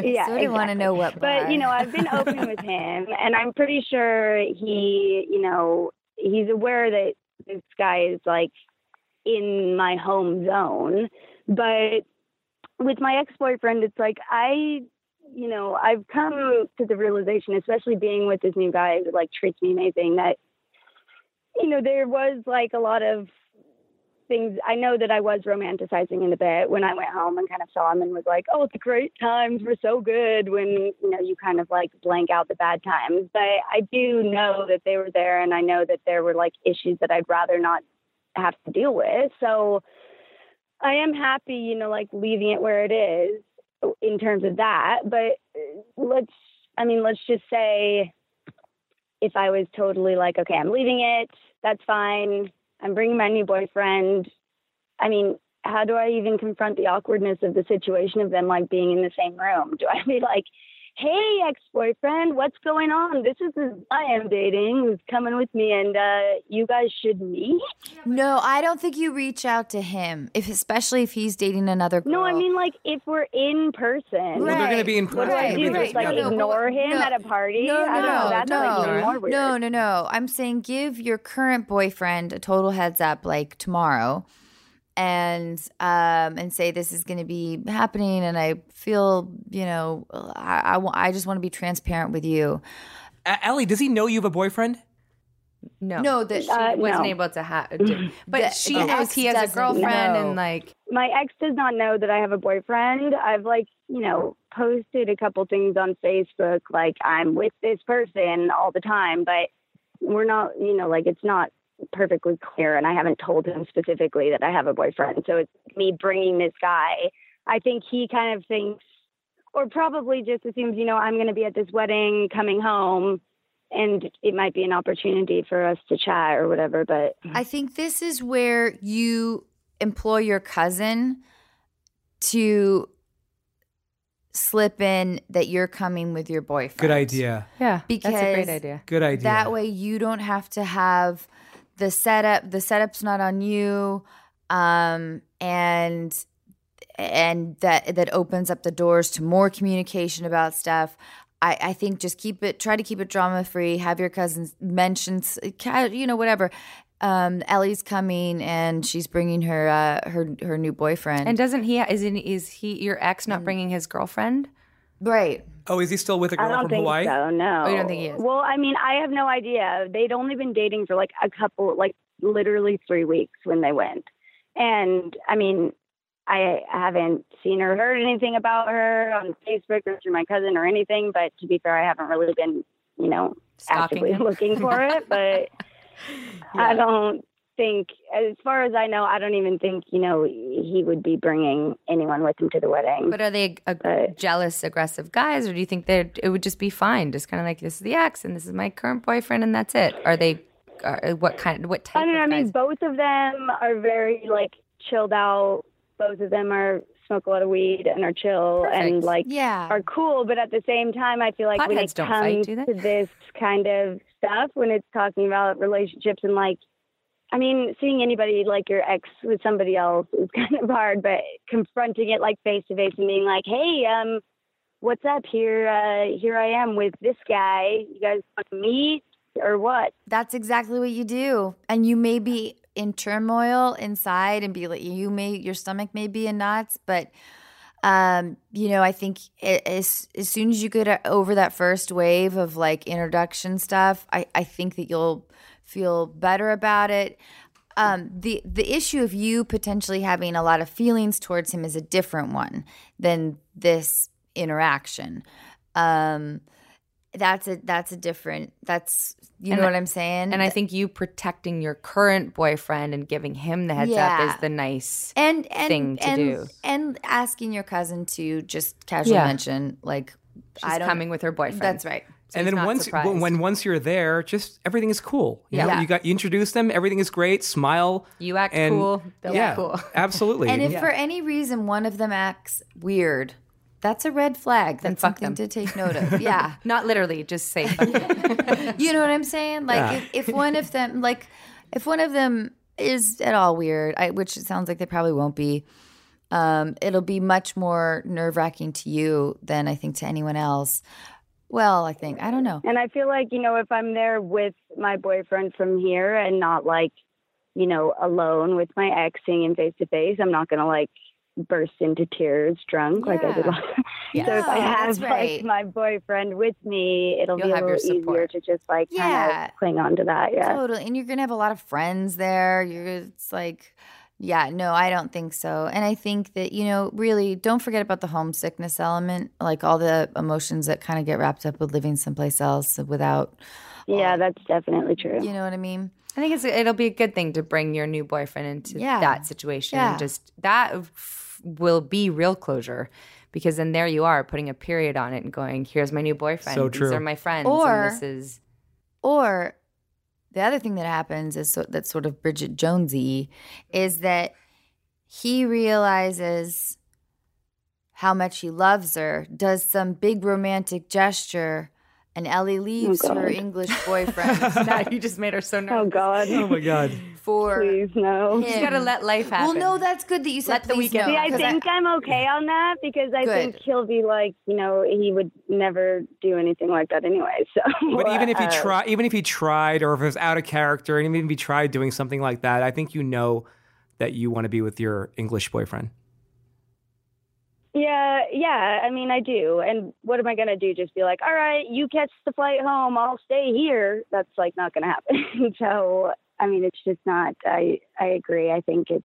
yeah, Sort of want to know what. But you know, I've been open with him, and I'm pretty sure he, you know, he's aware that this guy is like in my home zone. But with my ex-boyfriend, it's like I, you know, I've come to the realization, especially being with this new guy who like treats me amazing, that you know there was like a lot of things I know that I was romanticizing in a bit when I went home and kind of saw him and was like, oh, the great times were so good when, you know, you kind of like blank out the bad times. But I do know that they were there and I know that there were like issues that I'd rather not have to deal with. So I am happy, you know, like leaving it where it is in terms of that. But uh, let's, I mean, let's just say if I was totally like, okay, I'm leaving it, that's fine. I'm bringing my new boyfriend. I mean, how do I even confront the awkwardness of the situation of them like being in the same room? Do I be like, hey, ex boyfriend, what's going on? This is this guy I'm dating who's coming with me, and uh, you guys should meet? No, I don't think you reach out to him, if especially if he's dating another girl. No, I mean, like, if we're in person. Well, they're going to be in What person. do I Right, do? Everything Just like yeah. no, no, ignore him no. at a party? No, I don't no, know. That's no, like even more weird. No, no, no. I'm saying give your current boyfriend a total heads up, like tomorrow, and um, and say this is going to be happening, and I feel, you know, I I, I just want to be transparent with you. Uh, Ellie, does he know you have a boyfriend? No, No, that she Uh, wasn't no. able to have. But The- she the knows he has a girlfriend, know. and like my ex does not know that I have a boyfriend. I've like, you know, posted a couple things on Facebook like I'm with this person all the time, but we're not, you know, like it's not perfectly clear and I haven't told him specifically that I have a boyfriend. So it's me bringing this guy. I think he kind of thinks or probably just assumes, you know, I'm going to be at this wedding coming home and it might be an opportunity for us to chat or whatever, but I think this is where you employ your cousin to slip in that you're coming with your boyfriend. Good idea. yeah, Because that's a great idea. Good idea. That way you don't have to have the setup. The setup's not on you, um, and and that that opens up the doors to more communication about stuff. I, I think just keep it. Try to keep it drama free. Have your cousins mention, you know, whatever. Um, Ellie's coming and she's bringing her uh, her her new boyfriend. And doesn't he? Is is he your ex not bringing his girlfriend? Right. Oh, is he still with a girl don't from think Hawaii? so. No. Oh, you don't think he is? Well, I mean, I have no idea. They'd only been dating for like a couple, like literally three weeks when they went, and I mean, I haven't seen or heard anything about her on Facebook or through my cousin or anything. But to be fair, I haven't really been you know, Stalking actively him. looking for it. But I don't think, as far as I know, I don't even think, you know, he would be bringing anyone with him to the wedding. But are they ag- jealous, aggressive guys, or do you think that it would just be fine? Just kind of like this is the ex, and this is my current boyfriend, and that's it. Are they? Are, what kind? What type I don't know. I mean, both of them are very like chilled out. Both of them are smoke a lot of weed and are chill and like Yeah. are cool. But at the same time, I feel like when it comes fight, to this kind of stuff, when it's talking about relationships and like, I mean, seeing anybody like your ex with somebody else is kind of hard. But confronting it like face to face and being like, hey, um. What's up here? Uh, here I am with this guy. You guys want meet or what? That's exactly what you do. And you may be in turmoil inside and be like you may your stomach may be in knots, but um, you know, I think a- as as soon as you get over that first wave of like introduction stuff, I I think that you'll feel better about it. Um, the the issue of you potentially having a lot of feelings towards him is a different one than this interaction. Um, that's a that's a different that's you And know I- what I'm saying. And I think you protecting your current boyfriend and giving him the heads Yeah. up is the nice and and thing to and, do. and asking your cousin to just casually Yeah. mention like She's I don't, coming with her boyfriend. That's right. So and then once surprised. when, when once you're there, just everything is cool. You know, Yeah. you got you introduce them, everything is great. Smile. You act and- cool, they'll yeah, cool. absolutely. And if Yeah. for any reason one of them acts weird, that's a red flag. That's fuck something them. to take note of. Yeah. not literally, just say fuck you. you know what I'm saying? Like Yeah. if, if one of them like if one of them is at all weird, I, which it sounds like they probably won't be, um, it'll be much more nerve wracking to you than I think to anyone else. Well, I think I don't know. And I feel like, you know, if I'm there with my boyfriend from here and not like, you know, alone with my ex seeing him face to face, I'm not going to like burst into tears drunk like I did Yeah. last So if I have right. like my boyfriend with me, it'll You'll be a little easier to just like kind Yeah. of cling on to that. Yeah. Totally. And you're going to have a lot of friends there. You're it's like yeah, no, I don't think so. And I think that, you know, really don't forget about the homesickness element, like all the emotions that kind of get wrapped up with living someplace else without, Yeah, um, that's definitely true. you know what I mean? I think it's it'll be a good thing to bring your new boyfriend into Yeah. that situation. Yeah. And just that f- will be real closure. Because then there you are putting a period on it and going, here's my new boyfriend. So true. These are my friends. Or- and this is Or the other thing that happens is so, that's sort of Bridget Jonesy is that he realizes how much he loves her, does some big romantic gesture, and Ellie oh, leaves God. her English boyfriend now you just made her so oh, nervous. Oh. God. oh my god. for Please no. You just gotta let life happen. Well, no, that's good that you said Let the weekend- no, See, I 'cause think I, am okay on that because I think he'll be like, you know, he would never do anything like that anyway. So, But even if he try, even if he tried, or if it was out of character, and even if he tried doing something like that, I think you know that you want to be with your English boyfriend. Yeah, yeah. I mean, I do. And what am I gonna do? Just be like, all right, you catch the flight home. I'll stay here. That's like not gonna happen. so, I mean, it's just not. I I agree. I think it's.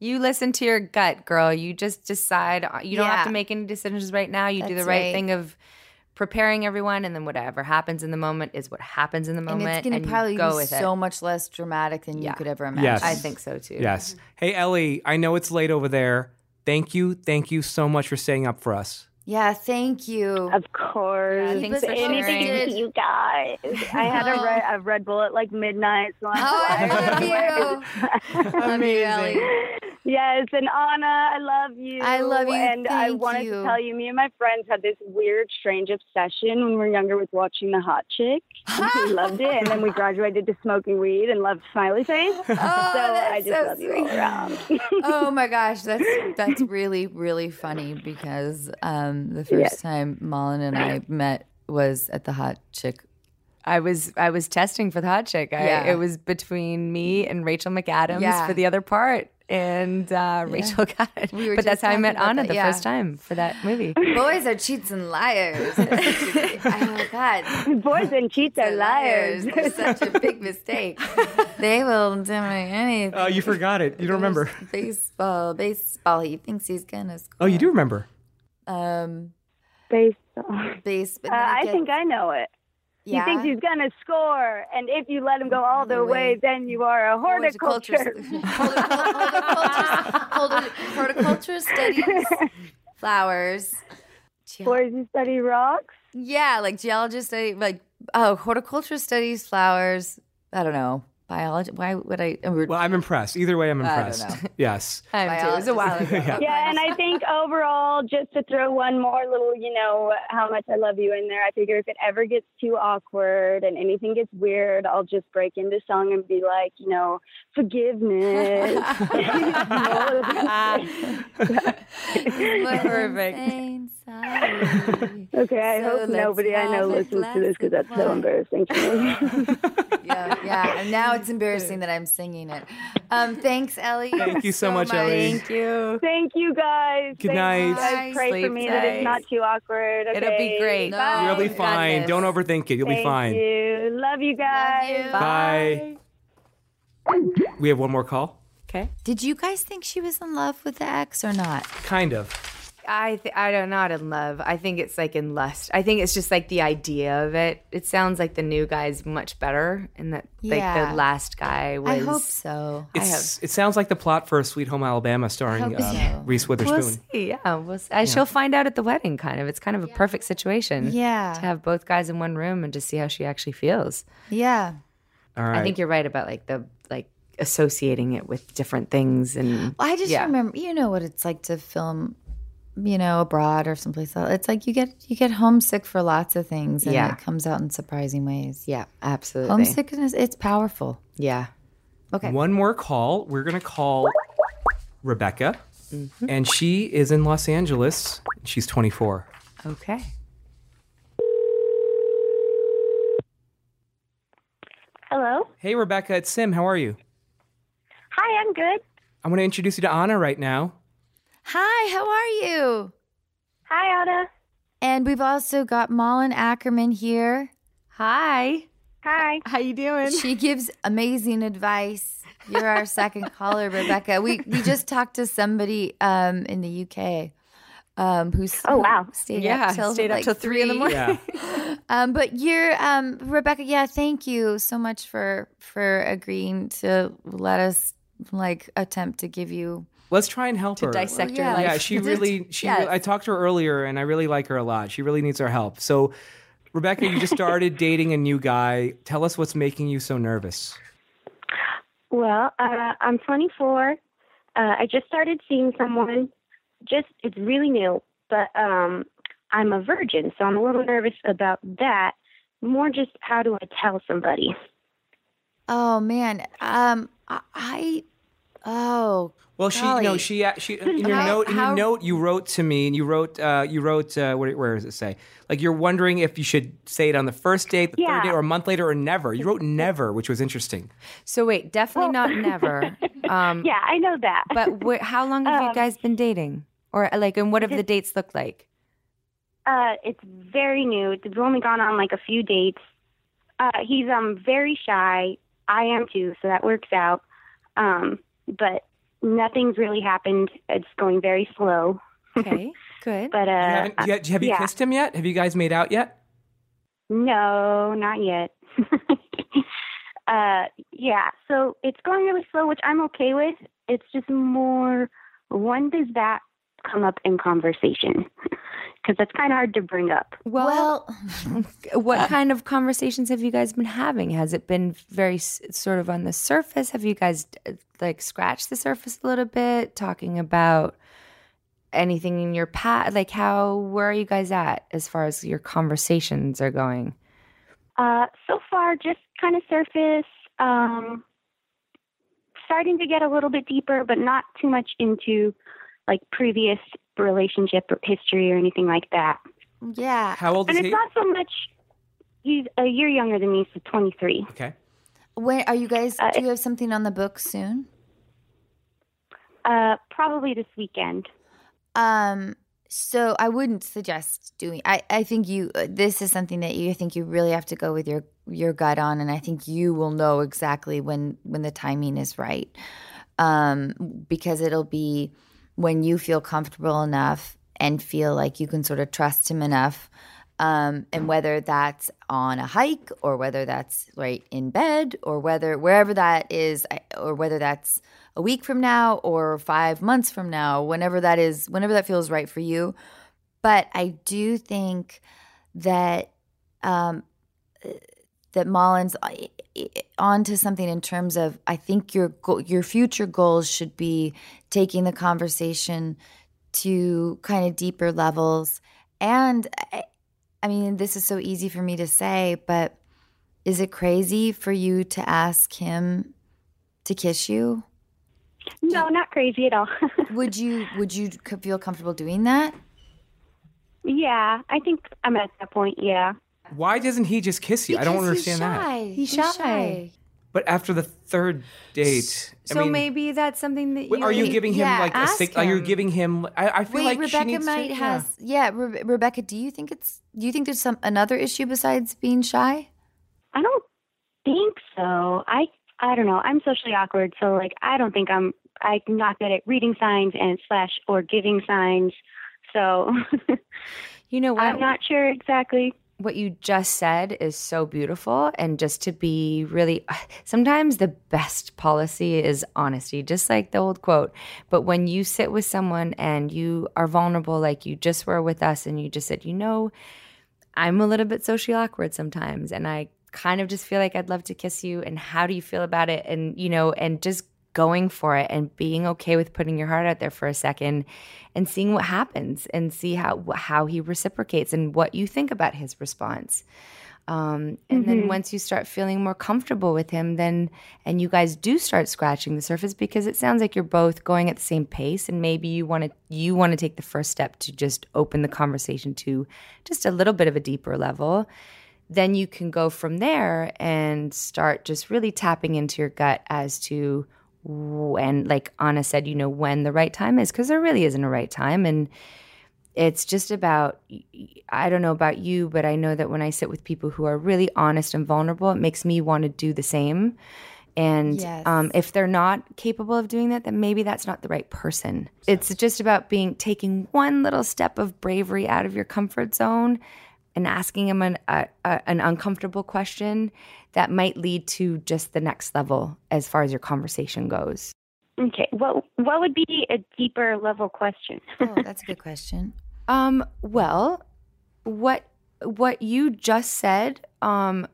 You listen to your gut, girl. You just decide. uh, You don't have to make any decisions right now. You do the right, right. thing of preparing everyone, and then whatever happens in the moment is what happens in the and moment. it's going to probably go be with so it. much less dramatic than Yeah. you could ever imagine. Yes. I think so too. Yes. Hey Ellie, I know it's late over there. thank you, thank you so much for staying up for us. Yeah, thank you. Of course. Yeah, thanks for Anything sharing. you guys. I had a red, a Red Bull at like midnight. So I'm Oh, I love you. Love you, Ellie. Yes, and Anna, I love you. I love you. And I Thank wanted you. to tell you, me and my friends had this weird, strange obsession when we were younger with watching The Hot Chick. we loved it, and then we graduated to smoking weed and loved Smiley Face. so I just so love you all around. oh my gosh, that's that's really really funny because um, the first Yes. time Malin and I met was at the Hot Chick. I was I was testing for the hot chick. I, Yeah. It was between me and Rachel McAdams Yeah. for the other part, and uh, Rachel got it. We but that's how I met Anna that, the yeah. first time for that movie. Boys are cheats and liars. oh God, boys and cheats are liars. It's such a big mistake. they will do anything. Oh, you forgot it. You don't remember. baseball, baseball. He thinks he's gonna score. Oh, you do remember. Um, baseball. Base. Uh, I think I know it. Yeah? He thinks he's gonna score, and if you let him go all the way, then you are a horticulture. Horticulture, horticulture studies flowers. Boys who study rocks. Yeah, like geologists study like oh, horticulture studies flowers. I don't know biology. Why would I? Well, I'm impressed. Either way, I'm I don't impressed. know. yes. I am too. It was a while ago. Yeah. Yeah, and I think overall, just to throw one more little, you know, how much I love you in there, I figure if it ever gets too awkward and anything gets weird, I'll just break into song and be like, you know, forgiveness. Perfect. okay, I So hope nobody I know listens to this because that's so embarrassing to me. yeah, yeah. And now it's embarrassing that I'm singing it. Um, thanks, Ellie. Thank you so much, Ellie. Thank you. Thank you guys. Good Thank night. You guys pray for Sleep me that it's not too awkward. It'll be okay? great. Bye. You'll be fine. Don't overthink it. You'll be Thank fine. you. Love you guys. Bye. We have one more call. Okay. Did you guys think she was in love with the ex or not? Kind of. I th- I don't not in love. I think it's like in lust. I think it's just like the idea of it. It sounds like the new guy's much better, and that like the last guy was. I hope so. It's, it sounds like the plot for a Sweet Home Alabama starring um, so. Reese We'll Witherspoon. see. Yeah, we'll see. Uh, She'll find out at the wedding. Kind of. It's kind of a perfect situation. Yeah. To have both guys in one room and to see how she actually feels. Yeah. All right. I think you're right about like the like associating it with different things and. I just yeah. remember, you know what it's like to film, you know, abroad or someplace else. It's like you get you get homesick for lots of things, and Yeah. it comes out in surprising ways. Yeah, absolutely. Homesickness, it's powerful. Yeah. Okay. One more call. We're going to call Rebecca, Mm-hmm. and she is in Los Angeles. She's 24. Okay. Hello. Hey, Rebecca, it's Sim. How are you? Hi, I'm good. I'm going to introduce you to Anna right now. Hi, how are you? Hi, Anna. And we've also got Malin Akerman here. Hi. Hi. How you doing? She gives amazing advice. You're our second caller, Rebecca. We we just talked to somebody um, in the UK um, who's Oh, wow. stayed Yeah, up till stayed up like till three in the morning. Yeah. Um, but you're um, Rebecca. Yeah, thank you so much for for agreeing to let us like attempt to give you Let's try and help To her. dissect your Yeah, life. she really. She. Yes. I talked to her earlier, and I really like her a lot. She really needs our help. So, Rebecca, you just started dating a new guy. Tell us what's making you so nervous. Well, uh, I'm 24. Uh, I just started seeing someone. Just it's really new, but um, I'm a virgin, so I'm a little nervous about that. More just how do I tell somebody? Oh man, um, I, I oh Well, she golly. no, she uh, she in your How- note in your how- note you wrote to me, and you wrote uh, you wrote uh, where, where does it say? Like you're wondering if you should say it on the first date, the Yeah. third date, or a month later, or never. You wrote never, which was interesting. So wait, definitely not never. Um, Yeah, I know that. But wh- how long have you Um, guys been dating? Or like, and what have the dates looked like? Uh, it's very new. We've only gone on like a few dates. Uh, he's um very shy. I am too, so that works out. Um, but nothing's really happened. It's going very slow. Okay, good. But uh, You haven't, yet, have you yeah. kissed him yet? Have you guys made out yet? No, not yet. uh, yeah, so it's going really slow, which I'm okay with. It's just more when does that come up in conversation because that's kind of hard to bring up. Well, what kind of conversations have you guys been having? Has it been very s- sort of on the surface? Have you guys uh, like scratched the surface a little bit, talking about anything in your past? Like, how, where are you guys at as far as your conversations are going? Uh, so far, just kind of surface. Um, starting to get a little bit deeper, but not too much into like previous relationship or history or anything like that. Yeah. How old and is it's not so much. He's a year younger than me, so 23. Okay. When are you guys? Uh, do you have something on the books soon? Uh, probably this weekend. Um. So I wouldn't suggest doing. I I think you. uh, This is something that you I think you really have to go with your your gut on, and I think you will know exactly when when the timing is right. Um, because it'll be when you feel comfortable enough and feel like you can sort of trust him enough. Um, and whether that's on a hike or whether that's right in bed or whether wherever that is or whether that's a week from now or five months from now, whenever that is, whenever that feels right for you. But I do think that um, that Malin's uh, onto something in terms of I think your go- your future goals should be taking the conversation to kind of deeper levels. And I, I mean, this is so easy for me to say, but is it crazy for you to ask him to kiss you? No, not crazy at all. would you would you feel comfortable doing that? yeah, I think I'm at that point. Yeah. Why doesn't he just kiss you? I don't understand that. He's shy. But after the third date, I So mean, maybe that's something that wait, you are you giving him yeah, like a ask sick? Are you him. giving him? I, I feel Wait, like she Rebecca needs might to, has yeah. Re- Rebecca, do you think it's do you think there's some another issue besides being shy? I don't think so. I I don't know. I'm socially awkward, so like I don't think I'm I'm not good at reading signs and slash or giving signs. So You know what? I'm not sure exactly. What you just said is so beautiful and just to be really sometimes the best policy is honesty just like the old quote. But when you sit with someone and you are vulnerable like you just were with us and you just said you know i'm a little bit socially awkward sometimes and i kind of just feel like i'd love to kiss you and how do you feel about it? And you know and just going for it and being okay with putting your heart out there for a second and seeing what happens and see how how he reciprocates and what you think about his response. Um, and then Mhm. once you start feeling more comfortable with him, then and you guys do start scratching the surface because it sounds like you're both going at the same pace, and maybe you want to you want to take the first step to just open the conversation to just a little bit of a deeper level. Then you can go from there and start just really tapping into your gut as to when, like Anna said, you know, when the right time is, because there really isn't a right time. And it's just about, I don't know about you, but I know that when I sit with people who are really honest and vulnerable, it makes me want to do the same. And Yes. um, if they're not capable of doing that, then maybe that's not the right person. It's just about being taking one little step of bravery out of your comfort zone and asking them an, a, a, an uncomfortable question that might lead to just the next level as far as your conversation goes. Okay. What what would be a deeper level question? Oh, that's a good question. Um, well, what what you just said um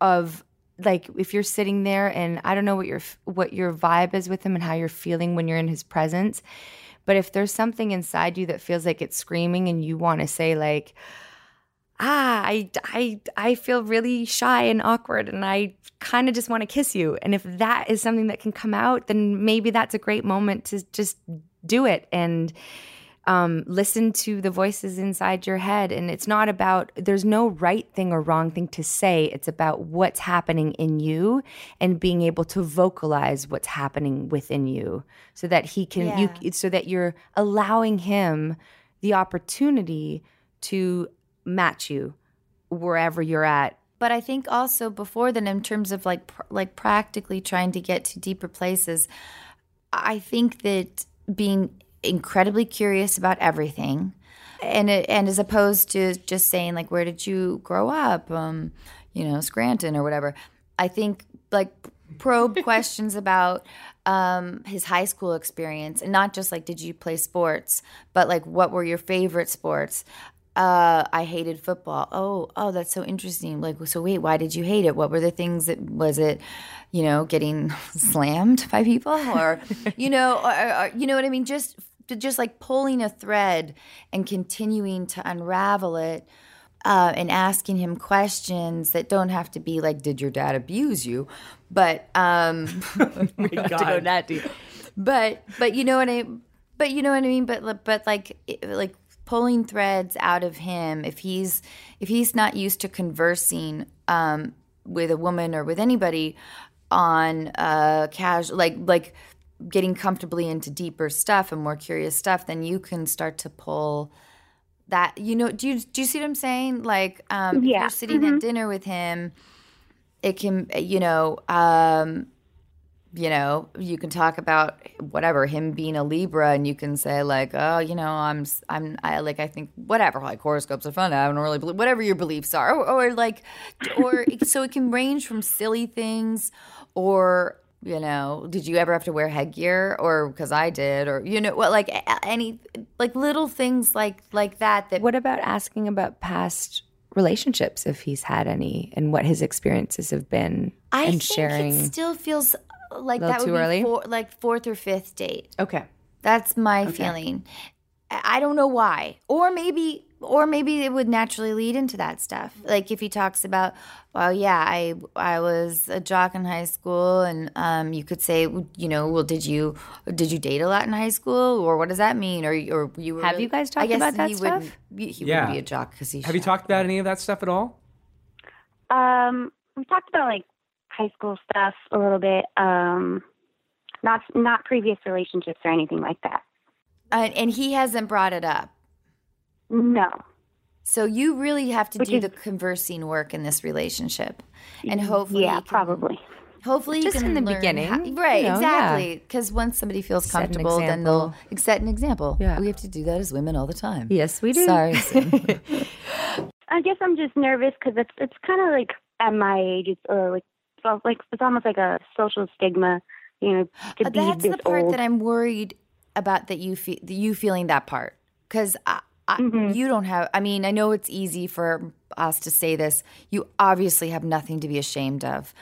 of like if you're sitting there and I don't know what your what your vibe is with him and how you're feeling when you're in his presence, but if there's something inside you that feels like it's screaming and you want to say like ah I, I i feel really shy and awkward and i kind of just want to kiss you. And if that is something that can come out then maybe that's a great moment to just do it and um, listen to the voices inside your head. And it's not about there's no right thing or wrong thing to say. It's about what's happening in you and being able to vocalize what's happening within you so that he can you so that you're allowing him the opportunity to match you wherever you're at But I think also before then, in terms of like pr- like practically trying to get to deeper places, I think that being incredibly curious about everything, and it, and as opposed to just saying like, where did you grow up, um, you know, Scranton or whatever. I think like probe questions about um, his high school experience and not just like did you play sports, but like what were your favorite sports? Uh, I hated football. Oh, oh, that's so interesting. Like, so wait, why did you hate it? What were the things that was it? You know, getting slammed by people, or you know, or, or, you know what I mean? Just, just like pulling a thread and continuing to unravel it uh, and asking him questions that don't have to be like, "Did your dad abuse you?" But um, we have to go that deep. But but you know what I but you know what I mean. But but like like pulling threads out of him if he's if he's not used to conversing um, with a woman or with anybody on uh casual like like getting comfortably into deeper stuff and more curious stuff then you can start to pull that you know do you do you see what i'm saying like um Yeah. if you're sitting Mhm. at dinner with him it can you know um you know you can talk about whatever him being a libra and you can say like oh you know i'm I'm, i like i think whatever like horoscopes are fun i don't really believe whatever your beliefs are or, or like or so it can range from silly things or you know did you ever have to wear headgear or because i did or you know what like any like little things like like that that What about asking about past relationships if he's had any and what his experiences have been I and think sharing? it still feels like Little that would too be early? four, like fourth or fifth date. okay. That's my feeling. I I don't know why, or maybe, or maybe it would naturally lead into that stuff. Like if he talks about, well, yeah, I I was a jock in high school, and um, you could say, you know, well, did you did you date a lot in high school, or what does that mean, or or you were Have really- you guys I talked guess about that he stuff? Wouldn't, be- he Yeah. wouldn't be a jock because he. Have you talked about any of that stuff at all? Um, we talked about like high school stuff a little bit. Um, not not previous relationships or anything like that. And, and he hasn't brought it up. No. So you really have to Which do is- the conversing work in this relationship, and hopefully, yeah, can- probably. Hopefully, you Just can in the learn beginning, how- you right? know, exactly. Because once somebody feels Set comfortable, then they'll set an example. Yeah. we have to do that as women all the time. Yes, we do. Sorry. I guess I'm just nervous because it's it's kind of like at my age, it's uh, like so like it's almost like a social stigma, you know, to Uh, be That's this the part old. that I'm worried about. That you feel you feeling that part because I, I, Mm-hmm. you don't have. I mean, I know it's easy for us to say this. You obviously have nothing to be ashamed of,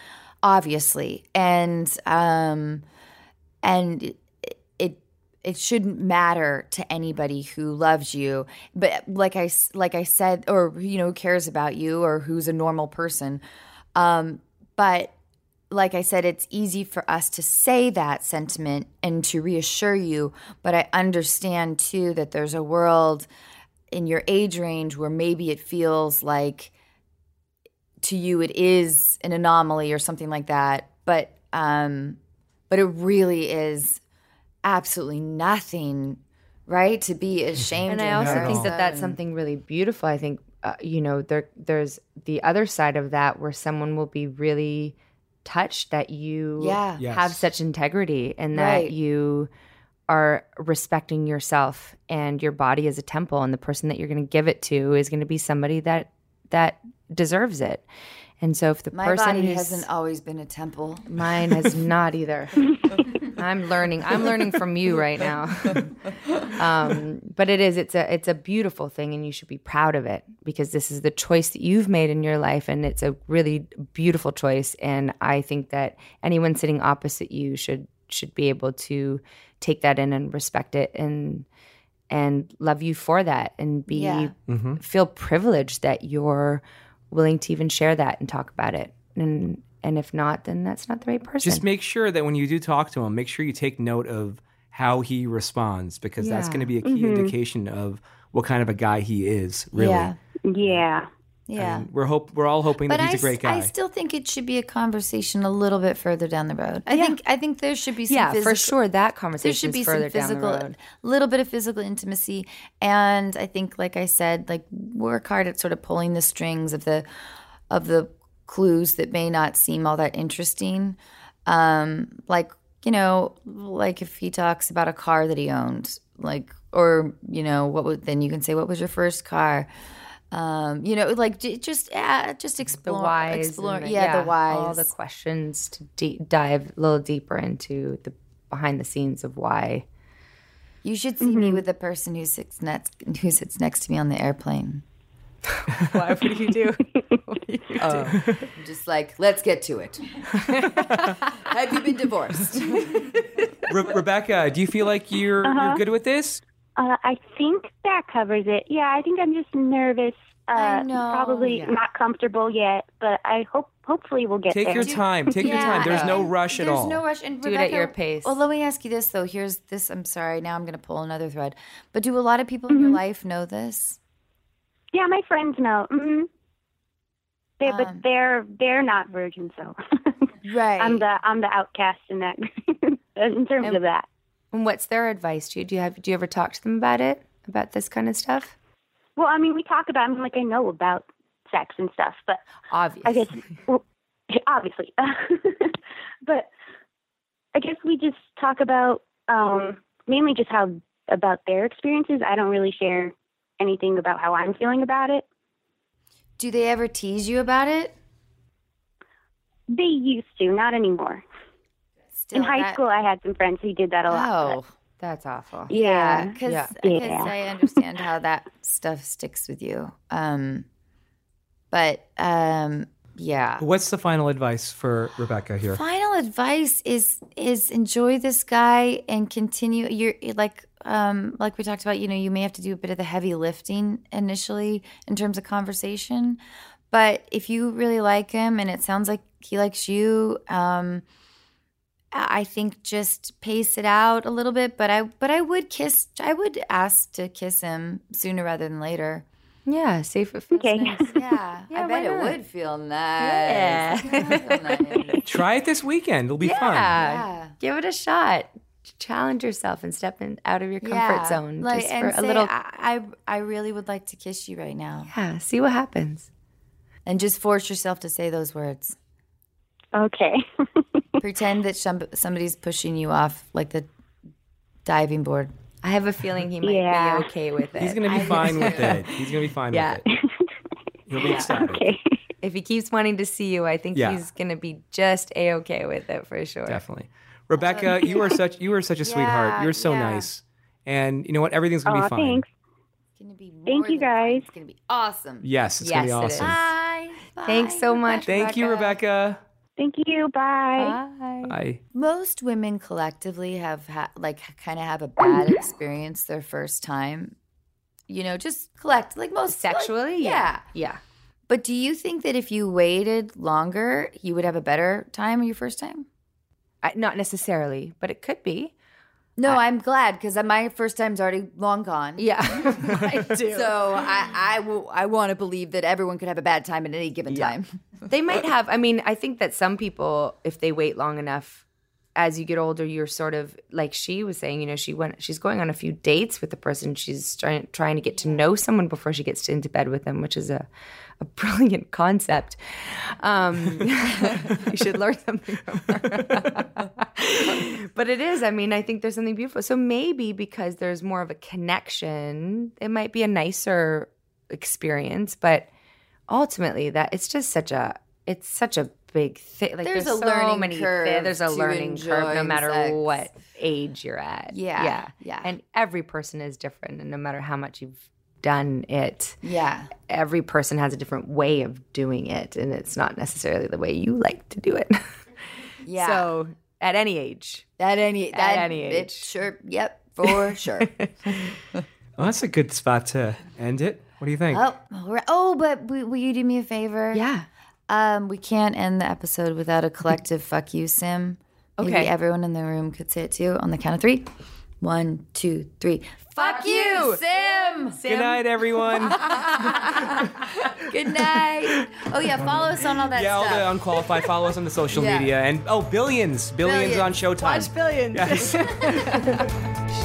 obviously, and um, and it it, it shouldn't matter to anybody who loves you. But like I like I said, or you know, cares about you, or who's a normal person. Um, but like I said, it's easy for us to say that sentiment and to reassure you. But I understand too that there's a world in your age range where maybe it feels like to you it is an anomaly or something like that. But um, but it really is absolutely nothing, right? To be ashamed. And I also think that that's something really beautiful. I think uh, you know there there's the other side of that where someone will be really touched that you Yeah. have such integrity and Right. that you are respecting yourself and your body as a temple and the person that you're going to give it to is going to be somebody that that deserves it. And so if the My person body who's hasn't always been a temple. Mine has not either. I'm learning. I'm learning from you right now. um, but it is. It's a. It's a beautiful thing, and you should be proud of it because this is the choice that you've made in your life, and it's a really beautiful choice. And I think that anyone sitting opposite you should should be able to take that in and respect it and and love you for that and be Yeah. feel privileged that you're willing to even share that and talk about it and and if not then that's not the right person Just make sure that when you do talk to him, make sure you take note of how he responds because that's going to be a key mm-hmm. indication of what kind of a guy he is. Really, Yeah. yeah. Yeah. And we're hope we're all hoping But that he's a great guy. I still think it should be a conversation a little bit further down the road. I think I think there should be some yeah physical, for sure that conversation There should be is some physical, down the road little bit of physical intimacy, and I think, like I said, like work hard at sort of pulling the strings of the of the clues that may not seem all that interesting. Um, like you know, like if he talks about a car that he owned, like or you know what would then you can say what was your first car. Um, you know, like just uh, just The explore, whys. explore, the- yeah, the whys. All the questions to de- dive a little deeper into the behind the scenes of why. You should see me with the person who sits next who sits next to me on the airplane. Why? What do you do? I'm just like, let's get to it. Have you been divorced? Re- Rebecca, do you feel like you're you're good with this? Uh, I think that covers it. Yeah, I think I'm just nervous. Uh, I know. Probably Yeah. not comfortable yet, but I hope hopefully we'll get Take there. your time. Take your time. There's no rush at There's all. There's no rush. And Do it at your pace. Well, let me ask you this though. Here's this. I'm sorry. Now I'm going to pull another thread. But do a lot of people in your life know this? Yeah, my friends know. hmm They, Um, but they're they're not virgins, so Right. I'm the I'm the outcast in that in terms And- of that. And what's their advice to you? Do you have do you ever talk to them about it? About this kind of stuff? Well, I mean, we talk about. I mean, like I know about sex and stuff, but Obviously. I guess well, obviously, but I guess we just talk about um, mainly just how about their experiences. I don't really share anything about how I'm feeling about it. Do they ever tease you about it? They used to, not anymore. Still, In high that- school, I had some friends who did that a lot. Oh, That's awful. yeah, because Yeah. Yeah. I understand how that stuff sticks with you. Um, but um, yeah. What's the final advice for Rebecca here? Final advice is is enjoy this guy and continue. You're like um like we talked about. You know, you may have to do a bit of the heavy lifting initially in terms of conversation, but if you really like him and it sounds like he likes you, um, I I think just pace it out a little bit. But I but I would kiss. I would ask to kiss him sooner rather than later. Yeah, see if it feels Okay. nice. Yeah, Yeah, I bet it would feel nice. Yeah. Feel nice. Try it this weekend. It'll be fun. Yeah. Yeah. Give it a shot. Challenge yourself and step in out of your comfort Yeah, zone Like, just for a say, little. I, I I really would like to kiss you right now, yeah, see what happens. and just force yourself to say those words. Okay. Pretend that some, somebody's pushing you off like the diving board. I have a feeling he might Yeah. be okay with it. He's gonna be fine with it. He's gonna be fine Yeah. with it. He'll be ecstatic. okay. if he keeps wanting to see you, I think Yeah. he's gonna be just a okay with it for sure. Definitely. Rebecca, um, you are such you are such a sweetheart. You're so yeah. nice. And you know what? Everything's gonna Aw, be fine. thanks. It's gonna be more Thank you, than fun. guys. It's gonna be awesome. Yes, it's Yes, gonna be is. awesome. Bye. Thanks so much. Thank you, Rebecca. Thank you. Bye. Bye. Bye. Most women collectively have ha- like kind of have a bad experience their first time. You know, just collect like most like- Sexually, yeah. yeah. But do you think that if you waited longer, you would have a better time your first time? I, not necessarily, but it could be. No, I, am glad because my first time's already long gone. Yeah, I do. So I I, will- I want to believe that everyone could have a bad time at any given time. they might have. I mean, I think that some people, if they wait long enough, as you get older, you're sort of like she was saying. You know, she went. She's going on a few dates with the person. She's trying trying to get to know someone before she gets into bed with them, which is a a brilliant concept. Um, you should learn something from her. but it is. I mean, I think there's something beautiful. So maybe because there's more of a connection, it might be a nicer experience. But ultimately, that it's just such a it's such a big thing. Like There's there's, a so learning many. thi- curve there's a learning curve, no matter sex. what age you're at. Yeah, yeah, yeah. And every person is different, and no matter how much you've done it, Yeah. every person has a different way of doing it, and it's not necessarily the way you like to do it. Yeah. So at any age, At any that, any it- age. sure. Yep. For sure. Well, that's a good spot to end it. What do you think? oh, all right. oh, but will you do me a favor? yeah. Um, we can't end the episode without a collective "fuck you, Sim." Maybe Okay. everyone in the room could say it too on the count of three. One, two, three. Fuck you, Sim. Good night, everyone. Good night. Oh yeah, follow us on all that yeah, all stuff. the unqualified. Follow us on the social Yeah. media and oh, billions, billions, Billions. on Showtime. Watch billions. Yes.